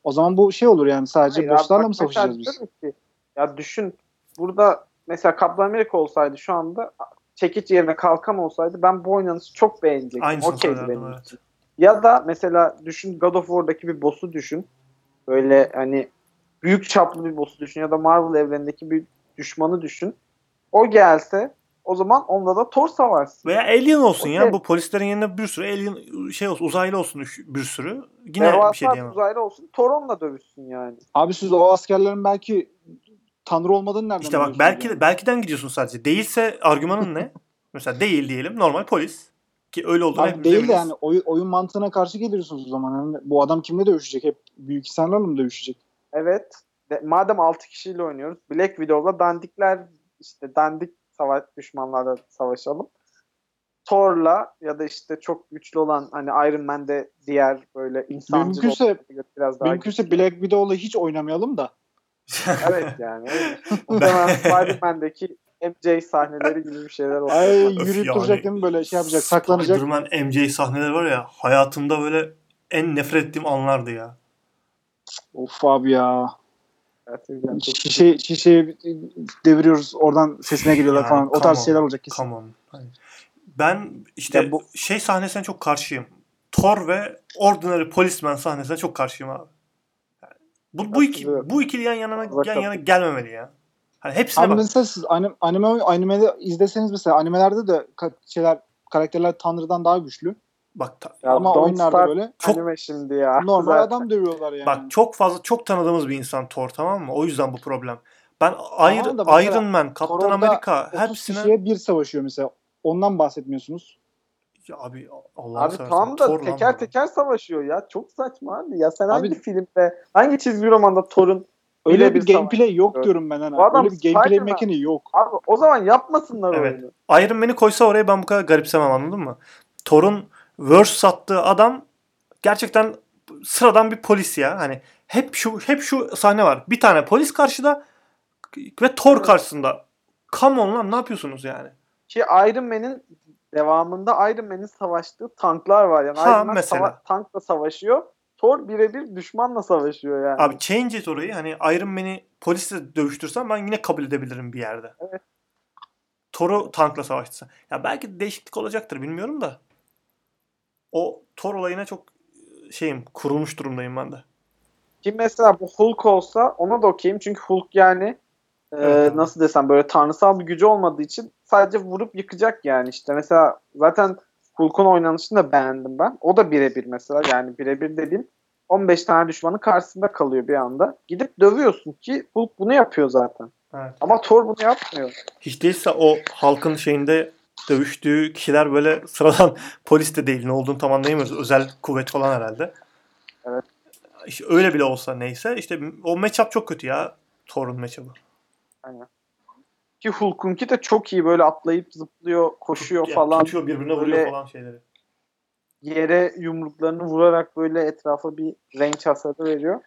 o zaman bu şey olur yani sadece Hayır abi, bak mı savaşacağız biz? Ki, ya düşün burada mesela Kaptan Amerika olsaydı şu anda çekiç yerine kalkan olsaydı ben bu oynanışı çok beğenecektim. Aynısını benim evet. için. Ya da mesela düşün God of War'daki bir boss'u düşün. Böyle hani büyük çaplı bir boss'u düşün ya da Marvel evrenindeki bir düşmanı düşün. O gelse O zaman onda da Thor savaşsın. Veya alien olsun ya. Okey. Bu polislerin yerine bir sürü alien şey olsun. Uzaylı olsun bir sürü. Yine Devasa bir şey diyemem. uzaylı olsun. Thor onunla dövüşsün yani. Abi siz o askerlerin belki tanrı olmadığını nereden İşte bak belki yani? belkiden gidiyorsun sadece. Değilse argümanın ne? <laughs> Mesela değil diyelim. Normal polis. Ki öyle olduğunu Abi değil de yani oyun, oyun mantığına karşı geliyorsunuz o zaman. Yani bu adam kimle dövüşecek? Hep büyük insanlarla mı dövüşecek? Evet. De, madem 6 kişiyle oynuyoruz. Black Widow'la dandikler işte dandik savaş düşmanlarla savaşalım. Thor'la ya da işte çok güçlü olan hani Iron Man'de diğer böyle insancıl Mümkünse- biraz daha Mümkünse güçlü. Black Widow'la hiç oynamayalım da. <laughs> Evet yani. öyle. <laughs> Muhtemelen Spider-Man'deki MJ sahneleri gibi bir şeyler oldu. Ay yürüyüp yani. duracak değil mi böyle şey yapacak saklanacak. Spider-Man MJ sahneleri var ya hayatımda böyle en nefret ettiğim anlardı ya. Of abi ya. Gerçekten Şişe, şişeyi deviriyoruz oradan sesine geliyorlar Yani, falan. O tarz on, şeyler olacak kesin. Come on. Ben işte Ya bu- şey sahnesine çok karşıyım. Thor ve Ordinary Policeman sahnesine çok karşıyım abi. Bu, bu, iki, bu ikili yan yana, yan Katılıyorum. yana gelmemeli ya. Hani hepsine Abi bak. mesela siz anime, anime, animede izleseniz mesela animelerde de ka- şeyler karakterler Tanrı'dan daha güçlü. Bak ta- Ya Ama don't oyunlarda start böyle Çok- anime şimdi ya. normal Zaten. adam dövüyorlar yani. bak çok fazla çok tanıdığımız bir insan Thor tamam mı? O yüzden bu problem. Ben Iron, Iron Man, Kaptan Amerika 30 hepsine kişiye bir savaşıyor mesela. Ondan bahsetmiyorsunuz. Ya abi Allah'ını Abi seversen, tamam da Thor teker teker savaşıyor ya. Çok saçma abi. Ya sen Abi- hangi filmde, hangi çizgi romanda Thor'un Öyle Öyle bir bir gameplay yok savaş- diyorum ben hani. Adam Öyle bir gameplay mekaniği yok. Abi o zaman yapmasınlar Evet. oyunu. Iron Man'i koysa oraya ben bu kadar garipsemem anladın mı? Thor'un verse sattığı adam gerçekten sıradan bir polis ya. Hani hep şu hep şu sahne var. Bir tane polis karşıda ve Thor karşısında. Come on lan ne yapıyorsunuz yani? Ki Iron Man'in devamında Iron Man'in savaştığı tanklar var. Yani Ha, Iron Man mesela. sava- tankla savaşıyor. Thor birebir düşmanla savaşıyor yani. Abi change it orayı. Hani Iron Man'i polisle dövüştürsen ben yine kabul edebilirim bir yerde. Evet. Thor'u tankla savaştırsa. Ya belki değişiklik olacaktır bilmiyorum da. O Thor olayına çok şeyim kurulmuş durumdayım ben de. Ki mesela bu Hulk olsa ona da okeyim. Çünkü Hulk yani e, Evet. nasıl desem böyle tanrısal bir gücü olmadığı için sadece vurup yıkacak yani işte. Mesela zaten Hulk'un oynanışını da beğendim ben. O da birebir mesela yani birebir dediğim 15 tane düşmanın karşısında kalıyor bir anda. Gidip dövüyorsun ki Hulk bunu yapıyor zaten. Evet. Ama Thor bunu yapmıyor. Hiç değilse o halkın şeyinde dövüştüğü kişiler böyle sıradan <laughs> polis de değil. Ne olduğunu tam anlayamıyoruz. Özel kuvvet falan herhalde. Evet. İşte öyle bile olsa neyse. işte o matchup çok kötü ya. Thor'un matchup'ı. Ki Hulk'unki de çok iyi böyle atlayıp zıplıyor, koşuyor Ya, falan. Tutuyor birbirine vuruyor Böyle- falan şeyleri. Yere yumruklarını vurarak böyle etrafa bir renk hasarı veriyor.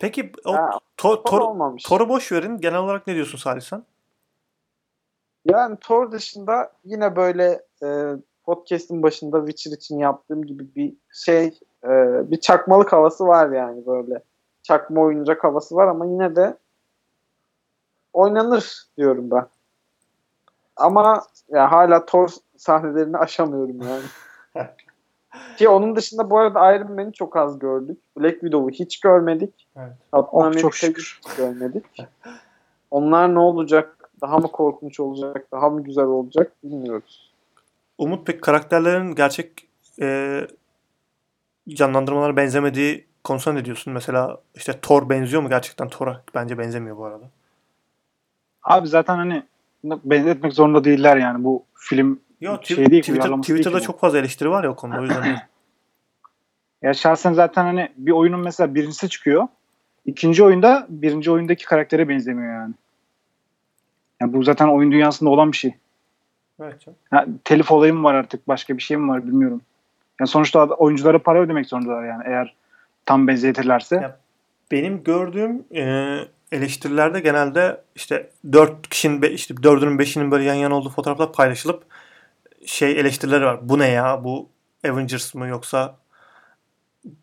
Peki o Ha, Thor Thor, olmamış. Thor'u boş verin. Genel olarak ne diyorsun Salih sen? Yani Thor dışında yine böyle e, podcast'in başında Witcher için yaptığım gibi bir şey e, bir çakmalık havası var yani böyle. Çakma oyuncak havası var ama yine de oynanır diyorum ben. Ama ya hala Thor sahnelerini aşamıyorum yani. <laughs> Ki onun dışında bu arada Iron Man'i çok az gördük. Black Widow'u hiç görmedik. Evet. Captain Oh, çok şükür. hiç görmedik. Onlar ne olacak? Daha mı korkunç olacak? Daha mı güzel olacak? Bilmiyoruz. Umut pek karakterlerin gerçek e, canlandırmalara benzemediği konusunda ne diyorsun? Mesela işte Thor benziyor mu gerçekten Thor'a? Bence benzemiyor bu arada. Abi zaten hani benzetmek zorunda değiller yani bu film Yo, Şey değil, Twitter, değil Twitter'da bu. çok fazla eleştiri var ya o konuda o yüzden. değil. <clears throat> Ya şahsen zaten hani bir oyunun mesela birincisi çıkıyor. İkinci oyunda birinci oyundaki karaktere benzemiyor yani. Yani bu zaten oyun dünyasında olan bir şey. evet. Ha, telif olayı mı var artık başka bir şey mi var bilmiyorum. Yani sonuçta oyunculara para ödemek zorundalar yani eğer tam benzetirlerse. Ya- Benim gördüğüm e, eleştirilerde genelde işte dört kişinin be- işte dördünün beşinin böyle yan yana olduğu fotoğraflar paylaşılıp şey eleştirileri var. Bu ne ya? Bu Avengers mı yoksa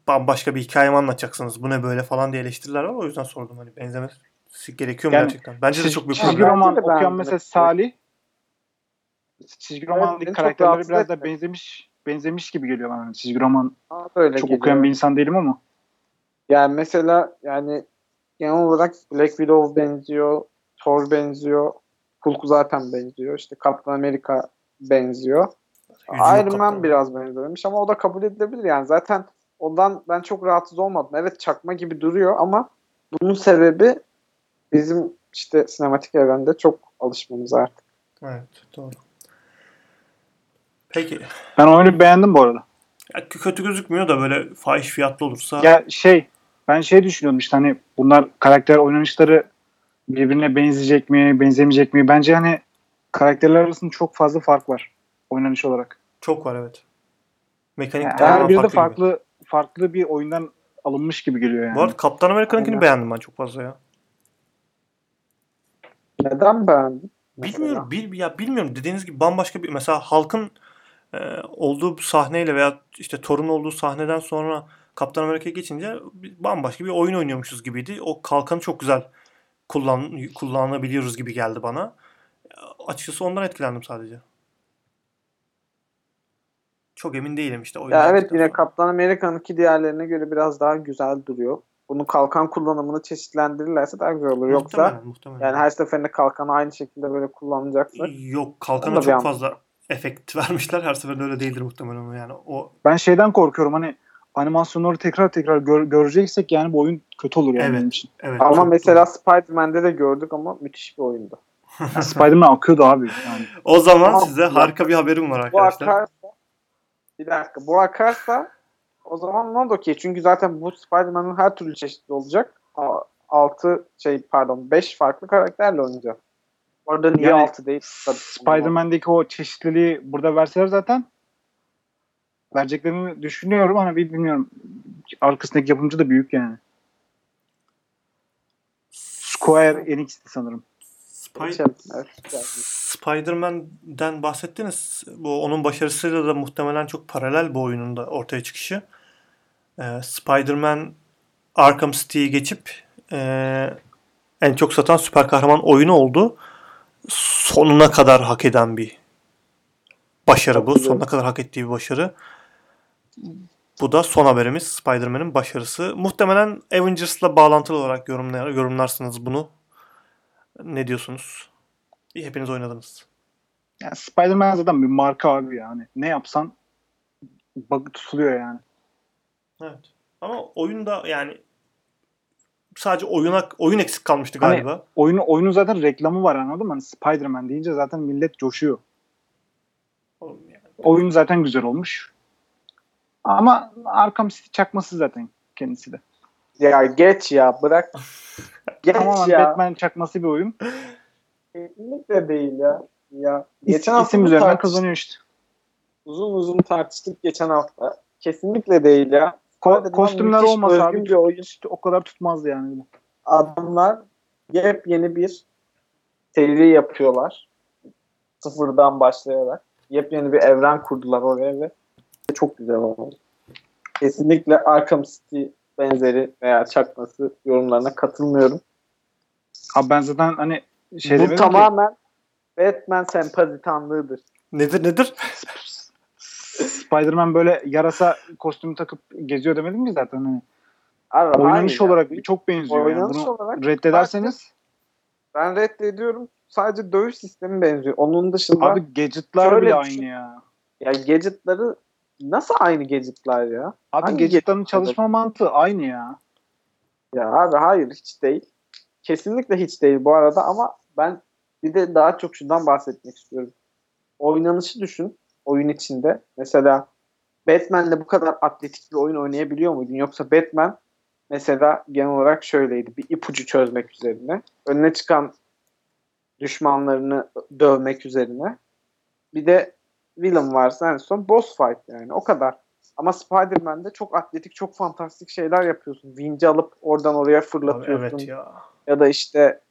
bambaşka bir hikaye mi anlatacaksınız? Bu ne böyle falan diye eleştiriler var. O yüzden sordum hani benzemesi gerekiyor mu Yani gerçekten? Bence de çok büyük çizgi problem. Bence roman okuyan mesela Salih çizgi Evet, romandaki karakterlere rahatsız biraz da benzemiş benzemiş gibi geliyor bana. Çizgi roman öyle çok geliyor. okuyan bir insan değilim ama. Yani mesela yani genel olarak Black Widow benziyor, Thor benziyor. Hulk zaten benziyor. İşte Kaptan Amerika benziyor. Yüzü yok Iron Man biraz benzemiş ama o da kabul edilebilir yani. Zaten ondan ben çok rahatsız olmadım. Evet çakma gibi duruyor ama bunun sebebi bizim işte sinematik evrende çok alışmamız artık. Evet doğru. Peki. Ben oyunu beğendim bu arada. Ya, kötü gözükmüyor da böyle fahiş fiyatlı olursa Ya şey ben şey düşünüyorum işte hani bunlar karakter oynanışları birbirine benzeyecek mi, benzemeyecek mi? Bence hani karakterler arasında çok fazla fark var oynanış olarak. çok var evet. Mekanik Yani her biri de farklı gibi. farklı bir oyundan alınmış gibi geliyor yani. Bu arada Kaptan Amerika'nınkini Aynen. beğendim ben çok fazla ya. Neden beğendin? Bilmiyorum, bil, ya bilmiyorum. Dediğiniz gibi bambaşka bir mesela halkın e, olduğu sahneyle veya işte Thor'un olduğu sahneden sonra Kaptan Amerika'ya geçince bambaşka bir oyun oynuyormuşuz gibiydi. O kalkanı çok güzel kullan kullanabiliyoruz gibi geldi bana. Açıkçası ondan etkilendim sadece. Çok emin değilim işte. Ya evet yine sonra. Kaptan Amerika'nınki diğerlerine göre biraz daha güzel duruyor. Bunun kalkan kullanımını çeşitlendirirlerse daha güzel olur. Yoksa Muhtemelen, muhtemelen. yani her seferinde kalkanı aynı şekilde böyle kullanacaksak Yok kalkana çok fazla efekt <laughs> vermişler. Her seferinde öyle değildir muhtemelen o yani. O Ben şeyden korkuyorum hani animasyonları tekrar tekrar gör- göreceksek yani bu oyun kötü olur yani Evet. benim için. evet. ama mesela doğru. Spider-Man'de de gördük ama müthiş bir oyundu. <laughs> Yani Spider-Man akıyordu abi. Yani. o zaman Tamam. size harika bir haberim var Bu arkadaşlar. akarsa bir dakika bu akarsa o zaman not okey. Çünkü zaten bu Spider-Man'ın her türlü çeşitli olacak. 6 şey pardon 5 farklı karakterle oynayacağız. Orada niye Yani 6 değil? Spider-Man'deki o çeşitliliği burada verseler zaten vereceklerini düşünüyorum ama bir bilmiyorum. Arkasındaki yapımcı da büyük yani. Square Enix'ti sanırım. Spy- yani. Spider-Man'den bahsettiniz. Bu onun başarısıyla da muhtemelen çok paralel bu oyunun da ortaya çıkışı. Ee, Spider-Man Arkham City'yi geçip ee, en çok satan süper kahraman oyunu oldu. Sonuna kadar hak eden bir başarı bu. Sonuna kadar hak ettiği bir başarı. Bu da son haberimiz Spider-Man'in başarısı. Muhtemelen Avengers'la bağlantılı olarak yorumlar, yorumlarsınız bunu. Ne diyorsunuz? Hepiniz oynadınız. Yani Spider-Man zaten bir marka abi yani. Ne yapsan bug tutuluyor yani. Evet. Ama oyunda yani sadece oyuna oyun eksik kalmıştı Hani- galiba. Oyunu, oyunun zaten reklamı var anladın mı? Hani Spider-Man deyince zaten millet coşuyor. Oğlum yani. Oyun zaten güzel olmuş. Ama Arkham City çakması zaten kendisi de. Ya geç ya bırak. <laughs> Geç Tamamen ya. Batman çakması bir oyun. Kesinlikle değil ya. Ya geçen hafta isim üzerinden kazanıyor işte. Uzun uzun tartıştık geçen hafta. Kesinlikle değil ya. Ko- kostümler olmasa abi bir oyun. işte o kadar tutmazdı yani. Adamlar yepyeni bir seri yapıyorlar. Sıfırdan başlayarak. Yepyeni bir evren kurdular oraya ve çok güzel oldu. Kesinlikle Arkham City benzeri veya çakması yorumlarına katılmıyorum. Abi ben zaten hani şey Bu demedim ki, tamamen Batman sempazitanlığıdır. Nedir nedir? Spider-Man böyle yarasa kostümü takıp geziyor demedim ki zaten. Hani Abi, oynanış hayır ya. olarak çok benziyor. Yani. Oynanış Bunu olarak reddederseniz ben reddediyorum. Sadece dövüş sistemi benziyor. Onun dışında abi gadgetlar bile düşün. aynı ya. ya gadgetları nasıl aynı gadgetlar ya? Abi Hangi gadgetların gadget- çalışma mantığı aynı ya. Ya abi hayır hiç değil. Kesinlikle hiç değil bu arada ama ben bir de daha çok şundan bahsetmek istiyorum. Oynanışı düşün oyun içinde. Mesela Batman'le bu kadar atletik bir oyun oynayabiliyor muydun? Yoksa Batman mesela genel olarak şöyleydi. Bir ipucu çözmek üzerine. Önüne çıkan düşmanlarını dövmek üzerine. Bir de villain varsa en son boss fight yani. O kadar. Ama Spider-Man'de çok atletik, çok fantastik şeyler yapıyorsun. Vinci alıp oradan oraya Abi fırlatıyorsun. evet ya. Ya da işte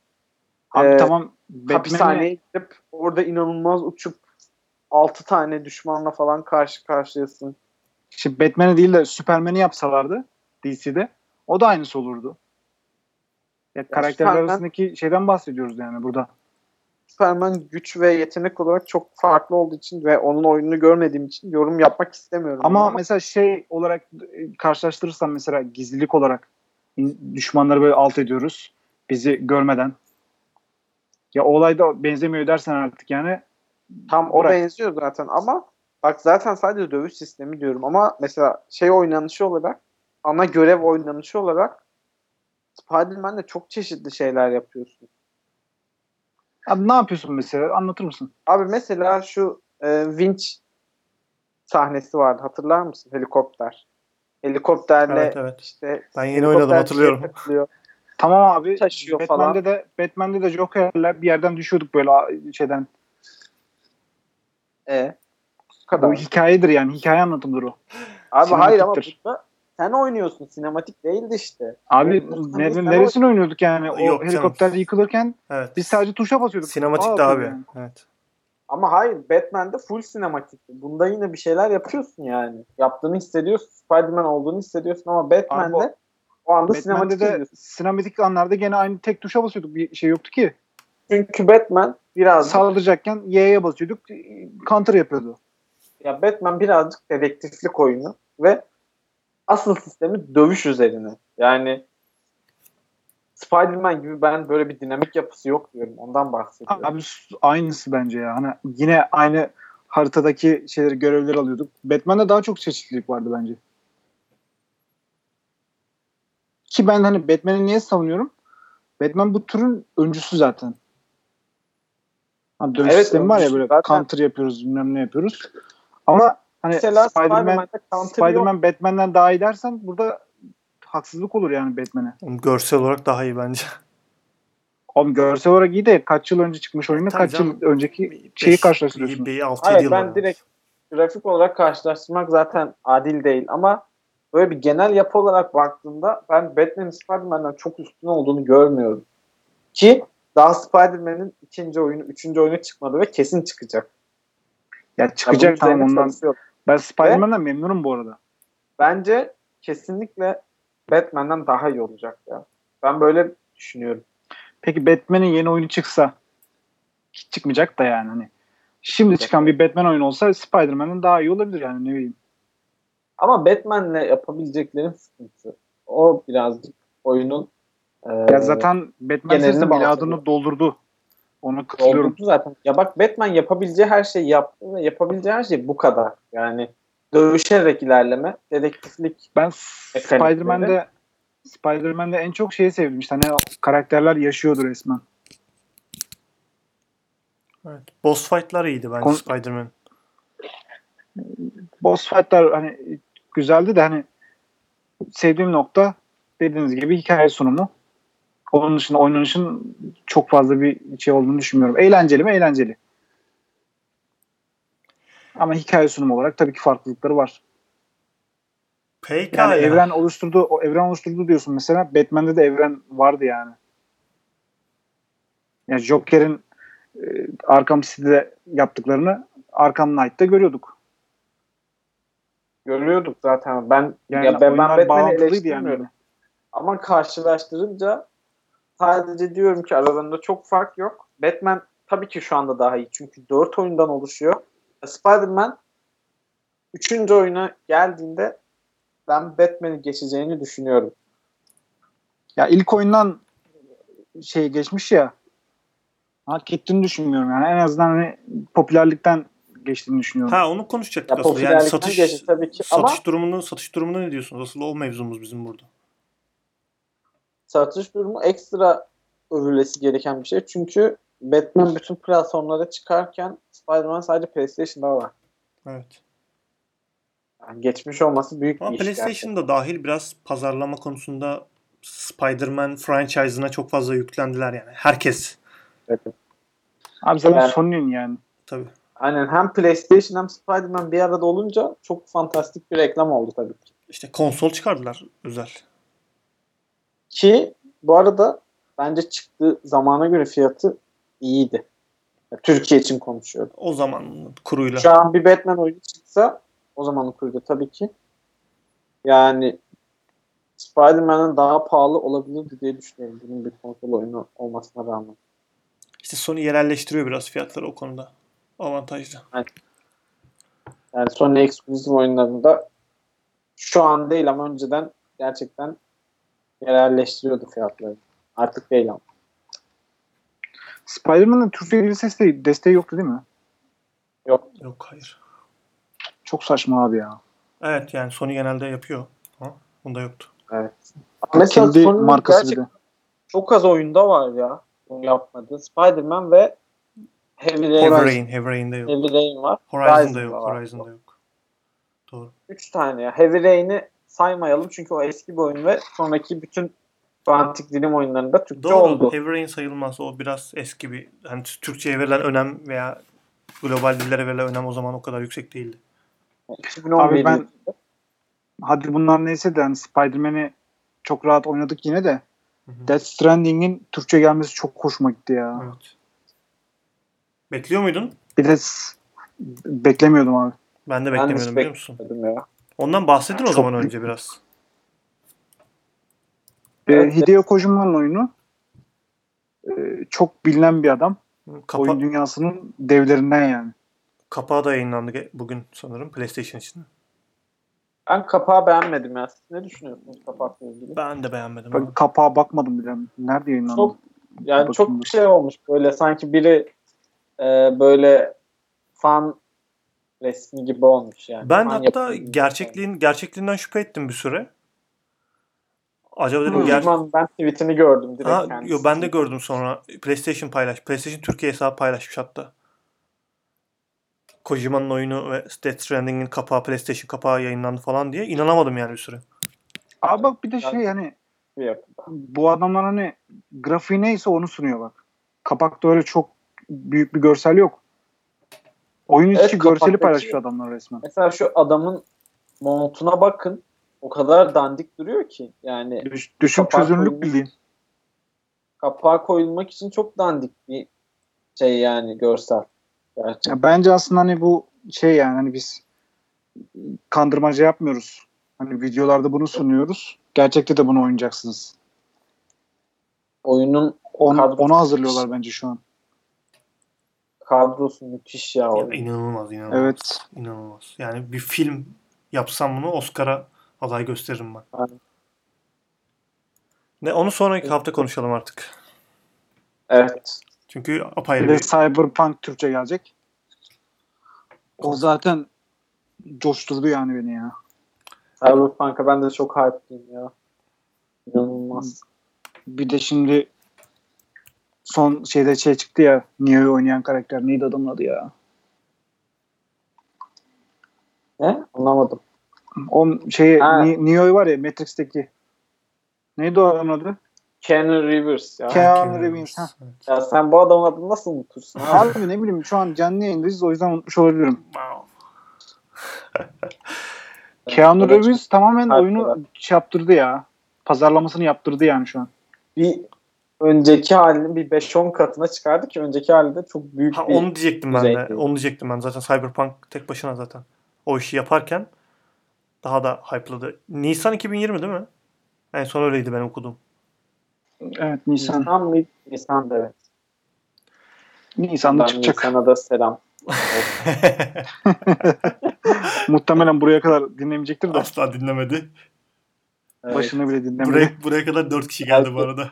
Abi Ee, tamam hapishaneye gidip orada inanılmaz uçup 6 tane düşmanla falan karşı karşıyasın. işte Batman'i değil de Superman'i yapsalardı DC'de o da aynısı olurdu. Ya, karakterler Superman- arasındaki şeyden bahsediyoruz yani burada. Superman güç ve yetenek olarak çok farklı olduğu için ve onun oyununu görmediğim için yorum yapmak istemiyorum. Ama mesela şey olarak e, karşılaştırırsam mesela gizlilik olarak düşmanları böyle alt ediyoruz. Bizi görmeden. Ya olayda benzemiyor dersen artık yani Tam o Bırak. benziyor zaten ama bak zaten sadece dövüş sistemi diyorum ama mesela şey oynanışı olarak ana görev oynanışı olarak Spider-Man'de çok çeşitli şeyler yapıyorsun. Abi ne yapıyorsun mesela anlatır mısın? Abi mesela şu e, winch sahnesi vardı hatırlar mısın? Helikopter. Helikopterle Evet, evet. işte Ben yeni oynadım, helikopter hatırlıyorum. takılıyor. Tamam abi. Taşıyor Batman'de de Batman'de de Joker'ler bir yerden düşüyorduk böyle a- şeyden. E, bu Bu kadar. hikayedir yani. Hikaye anlatımıdır o. Abi hayır ama sinematiktir. burada sen oynuyorsun. Sinematik değildi işte. Abi ne, neresini oynuyorduk yani? O Yok canım. helikopter yıkılırken Evet. biz sadece tuşa basıyorduk. Sinematikti Aa, abi. yani. Evet. Ama hayır Batman'de full sinematikti. Bunda yine bir şeyler yapıyorsun yani. Yaptığını hissediyorsun. Spider-Man olduğunu hissediyorsun ama Batman'de Abi o anda Batman'de sinematik de izliyorsun. sinematik anlarda gene aynı tek tuşa basıyorduk. Bir şey yoktu ki. Çünkü Batman birazcık Saldıracakken Y'ye basıyorduk. Counter yapıyordu. ya Batman birazcık dedektiflik oyunu ve asıl sistemi dövüş üzerine. Yani Spider-Man gibi ben böyle bir dinamik yapısı yok diyorum. Ondan bahsediyorum. Abi aynısı bence ya. Hani yine aynı haritadaki şeyleri görevleri alıyorduk. Batman'de daha çok çeşitlilik vardı bence. Ki ben hani Batman'i niye savunuyorum? Batman bu türün öncüsü zaten. Hani dövüş Evet, sistemi var ya böyle Zaten- counter yapıyoruz bilmem ne yapıyoruz. Ama hani Mesela Spider-Man. Spider-Man Batman'den daha iyi dersen burada haksızlık olur yani Batman'e. Görsel olarak daha iyi bence. Oğlum görsel olarak iyi de kaç yıl önce çıkmış oyunu Tabii kaç canım. yıl önceki şeyi Beş- karşılaştırıyorsun. Bir 6-7 Hayır yıl ben var. direkt grafik olarak karşılaştırmak zaten adil değil ama böyle bir genel yapı olarak baktığımda ben Batman'in Spider-Man'den çok üstün olduğunu görmüyorum. Ki daha Spider-Man'in ikinci oyunu, üçüncü oyunu çıkmadı ve kesin çıkacak. Ya Ya çıkacak bunun tamam ondan. çalışıyor. Ben Spider-Man'den memnunum bu arada. Bence kesinlikle Batman'den daha iyi olacak ya. Ben böyle düşünüyorum. Peki Batman'in yeni oyunu çıksa çıkmayacak da yani hani. Şimdi çıkan bir Batman oyunu olsa Spider-Man'in daha iyi olabilir yani ne bileyim. Ama Batman'le yapabileceklerin sıkıntı. O birazcık oyunun e, Ya zaten Batman serisi miladını doldurdu. Ona katılıyorum. Doldurdu zaten. Ya bak Batman yapabileceği her şeyi yaptı ve yapabileceği her şey bu kadar. Yani dövüşerek ilerleme, dedektiflik. Ben. Spider-Man'de Spider-Man'de en çok şeyi sevdim işte hani karakterler yaşıyordu resmen. Evet. Boss fight'lar iyiydi bence Kon- Spider-Man. Boss fight'lar hani güzeldi de hani sevdiğim nokta dediğiniz gibi hikaye sunumu. Onun dışında oynanışın çok fazla bir şey olduğunu düşünmüyorum. Eğlenceli mi? Eğlenceli. Ama hikaye sunumu olarak tabii ki farklılıkları var. Pekala. Yani evren oluşturdu, o evren oluşturdu diyorsun mesela. Batman'de de evren vardı yani. Yani Joker'in e, Arkham City'de yaptıklarını Arkham Knight'ta görüyorduk. Görüyorduk zaten. Ben Yani ya ben, ben Batman'i eleştirmiyorum. yani. Ama karşılaştırınca sadece diyorum ki aralarında çok fark yok. Batman tabii ki şu anda daha iyi. Çünkü 4 oyundan oluşuyor. Spider-Man 3. oyuna geldiğinde ben Batman'i geçeceğini düşünüyorum. Ya ilk oyundan şey geçmiş ya hak ettiğini düşünmüyorum yani. En azından hani popülerlikten geçtiğini düşünüyorum. Ha onu konuşacaktık Ya aslında. Yani satış geçti tabii ki satış ama durumunu satış durumunda ne diyorsunuz? Asıl o mevzumuz bizim burada. Satış durumu ekstra övülesi gereken bir şey. Çünkü Batman bütün platformlara çıkarken Spider-Man sadece PlayStation'da var. Evet. Yani geçmiş olması büyük Ama bir iş. PlayStation'da dahil biraz pazarlama konusunda Spider-Man franchise'ına çok fazla yüklendiler yani. Herkes Evet. Abi zaten Ben- Sony'nin yani. Tabii. Aynen hem PlayStation hem Spider-Man bir arada olunca çok fantastik bir reklam oldu tabii ki. İşte konsol çıkardılar özel. Ki bu arada bence çıktığı zamana göre fiyatı iyiydi. Ya, Türkiye için konuşuyorum. O zaman kuruyla. Şu an bir Batman oyunu çıksa o zaman kurdu tabii ki. Yani Spider-Man'ın daha pahalı olabilirdi diye düşünüyorum. Bunun bir konsol oyunu olmasına rağmen. İşte Sony yerelleştiriyor biraz fiyatları o konuda. Avantajlı. Yani Sony eksklusif oyunlarında şu an değil ama önceden gerçekten yerelleştiriyordu fiyatları. Artık değil ama. Spider-Man'ın Türkçe dil sesi desteği yoktu değil mi? Yok. Yok hayır. Çok saçma abi ya. Evet yani Sony genelde yapıyor. Ama bunda yoktu. Evet. Mesela Kendi Sony'nin markası bir de. çok az oyunda var ya. Bunu yapmadı. Spider-Man ve Heavy Rain, Heavy Horizon. Rain, Heavy Rain'de yok. Heavy Rain var. Horizon'da Horizon'da yok. var. Horizon'da yok. Doğru. Üç tane ya. Heavy Rain'i saymayalım çünkü o eski bir oyun ve sonraki bütün Quantic Dream oyunlarında Türkçe Doğru. oldu. Heavy Rain sayılmaz. O biraz eski bir hani Türkçe'ye verilen önem veya global dillere verilen önem o zaman o kadar yüksek değildi. 2011 Abi ben-. Hadi bunlar neyse de hani Spider-Man'i çok rahat oynadık yine de Hı hı. Death Stranding'in Türkçe gelmesi çok hoşuma gitti ya. Evet. Bekliyor muydun? Bir de beklemiyordum abi. Ben de Ben beklemiyordum hiç biliyor musun? Ya. Ondan bahsedin o Çok zaman önce biraz. Ee. Hideo Kojima'nın oyunu Ee, çok bilinen bir adam. Kapa Oyun dünyasının devlerinden yani. kapağı da yayınlandı bugün sanırım PlayStation için. Ben kapağı beğenmedim ya. Siz ne düşünüyorsunuz kapakla ilgili? Ben de beğenmedim. Ben abi. kapağa bakmadım bile. Nerede yayınlandı? Çok yani Bakayım çok şey olmuş böyle sanki biri e, böyle fan resmi gibi olmuş yani. Ben Fan hatta gerçekliğin gerçekliğinden şüphe ettim bir süre. Acaba dedim ger- ben tweetini gördüm direkt Ha, kendisi. yo, ben de gördüm sonra. PlayStation paylaş. PlayStation Türkiye hesabı paylaşmış hatta. Kojima'nın oyunu ve Death Stranding'in kapağı, PlayStation kapağı yayınlandı falan diye. inanamadım yani bir süre. Abi bak bir de şey yani bu adamlar hani grafiği neyse onu sunuyor bak. Kapakta öyle çok büyük bir görsel yok. Oyun içi Evet, görseli paylaşmış adamlar resmen. Mesela şu adamın montuna bakın. O kadar dandik duruyor ki. Yani Düş, düşün çözünürlük koymuş. bildiğin. kapağa koyulmak için çok dandik bir şey yani görsel. Gerçekten. Ya bence aslında hani bu şey yani hani biz kandırmaca yapmıyoruz. Hani videolarda bunu sunuyoruz. Gerçekte de bunu oynayacaksınız. Oyunun Onu, onu hazırlıyorlar bence şu an. Kadrosu müthiş ya. Ya, inanılmaz, inanılmaz. Evet. İnanılmaz. Yani bir film yapsam bunu Oscar'a aday gösteririm ben. Aynen. Ne onu sonraki hafta konuşalım artık. Evet. Çünkü Bir apayrı de bir Cyberpunk Türkçe gelecek. O zaten coşturdu yani beni ya. Cyberpunk'a ben de çok hype'lıyım ya. İnanılmaz. Bir de şimdi son şeyde şey çıktı ya Neo'yu oynayan karakter neydi adamın adı ya? Ne? Anlamadım. O şey Neo'yu var ya Matrix'teki. Neydi o adamın adı? Keanu Reeves ya. Keanu Keanu Reeves, ha. Ya sen bu adamın adını nasıl unutursun? Harbi ne bileyim şu an canlı yayındayız o yüzden unutmuş olabilirim. <laughs> Keanu. Reeves tamamen oyunu şey yaptırdı ya. Pazarlamasını yaptırdı yani şu an. bir önceki halinin bir 5-10 katına çıkardı ki önceki halinde çok büyük Ha, bir onu diyecektim ben de. Onu diyecektim ben. Zaten Cyberpunk tek başına zaten. O işi yaparken daha da hype'ladı. Nisan 2020 değil mi? En son öyleydi ben okudum. Evet Nisan. Nisan mı? Nisan'da evet. Nisan'da Ben çıkacak. Nisan'a da selam. <laughs> Muhtemelen buraya kadar dinlemeyecektir de. Asla dinlemedi. Evet. Başını bile dinlemedi. Buraya, buraya kadar 4 kişi geldi bu arada.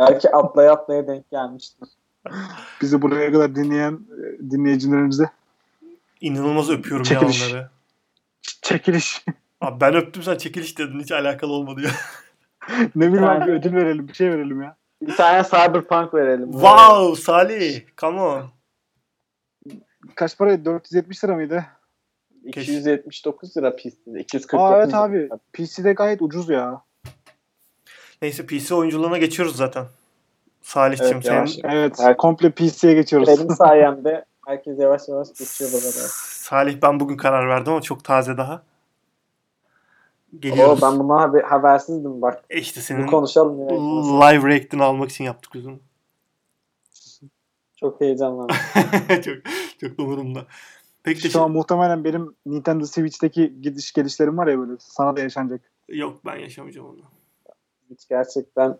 Belki atlaya atlaya denk gelmiştir. Bizi buraya kadar dinleyen e, dinleyicilerimize İnanılmaz öpüyorum Çekiliş. ya onları. ç- çekiliş. Abi ben öptüm sen çekiliş dedin. Hiç alakalı olmadı ya. <laughs> ne bileyim abi ödül verelim bir şey verelim ya. Bir tane Cyberpunk verelim. wow Salih. Come on. Kaç paraydı? 470 lira mıydı? 279 lira PC'de. 249 Aa evet lira. abi. PC'de gayet ucuz ya. Neyse PC oyunculuğuna geçiyoruz zaten. Salih'cim Evet, sen yavaş. Evet. Komple PC'ye geçiyoruz. Benim sayemde herkes yavaş yavaş <laughs> geçiyor buralara. Salih ben bugün karar verdim ama çok taze daha. Oo, Geliyoruz. ben buna haber, habersizdim bak. E işte Bir senin konuşalım ya. live react'ini almak için yaptık onu. Çok heyecanlandım. <laughs> çok çok da umurumda. Peki de Şu an muhtemelen benim Nintendo Switch'teki gidiş gelişlerim var ya böyle. Sana da yaşanacak. yok ben yaşamayacağım onu. Hiç gerçekten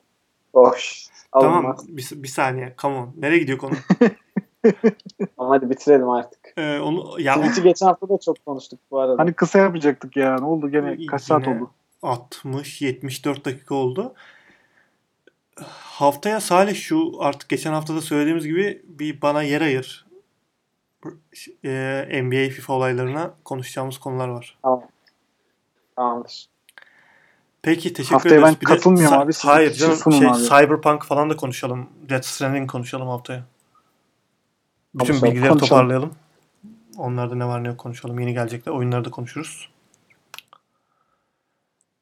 boş. Tamam Alınmaz. bir, bir saniye come on. Nereye gidiyor konu? <laughs> Ama hadi bitirelim artık. Ee, onu ya Twitch'i geçen hafta da çok konuştuk bu arada. Hani kısa yapacaktık ya. Ne oldu gene? Kaç saat oldu? 60 74 dakika oldu. Haftaya Salih şu artık geçen haftada söylediğimiz gibi bir bana yer ayır. Ee, NBA FIFA olaylarına konuşacağımız konular var. Tamam. Tamamdır. Peki teşekkür Haftaya ederiz. ben Bir de katılmıyorum sa- abi, siz Hayır canım şey, abi. Cyberpunk falan da konuşalım. Death Stranding konuşalım haftaya. Bütün Konuşalım, bilgileri konuşalım. toparlayalım. Onlarda ne var ne yok konuşalım. Yeni gelecekler. Oyunları da konuşuruz.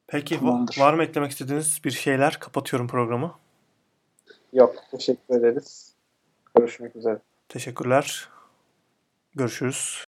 Peki Tamamdır. var mı eklemek istediğiniz bir şeyler? Kapatıyorum programı. Yok. Teşekkür ederiz. Görüşmek üzere. Teşekkürler. Görüşürüz.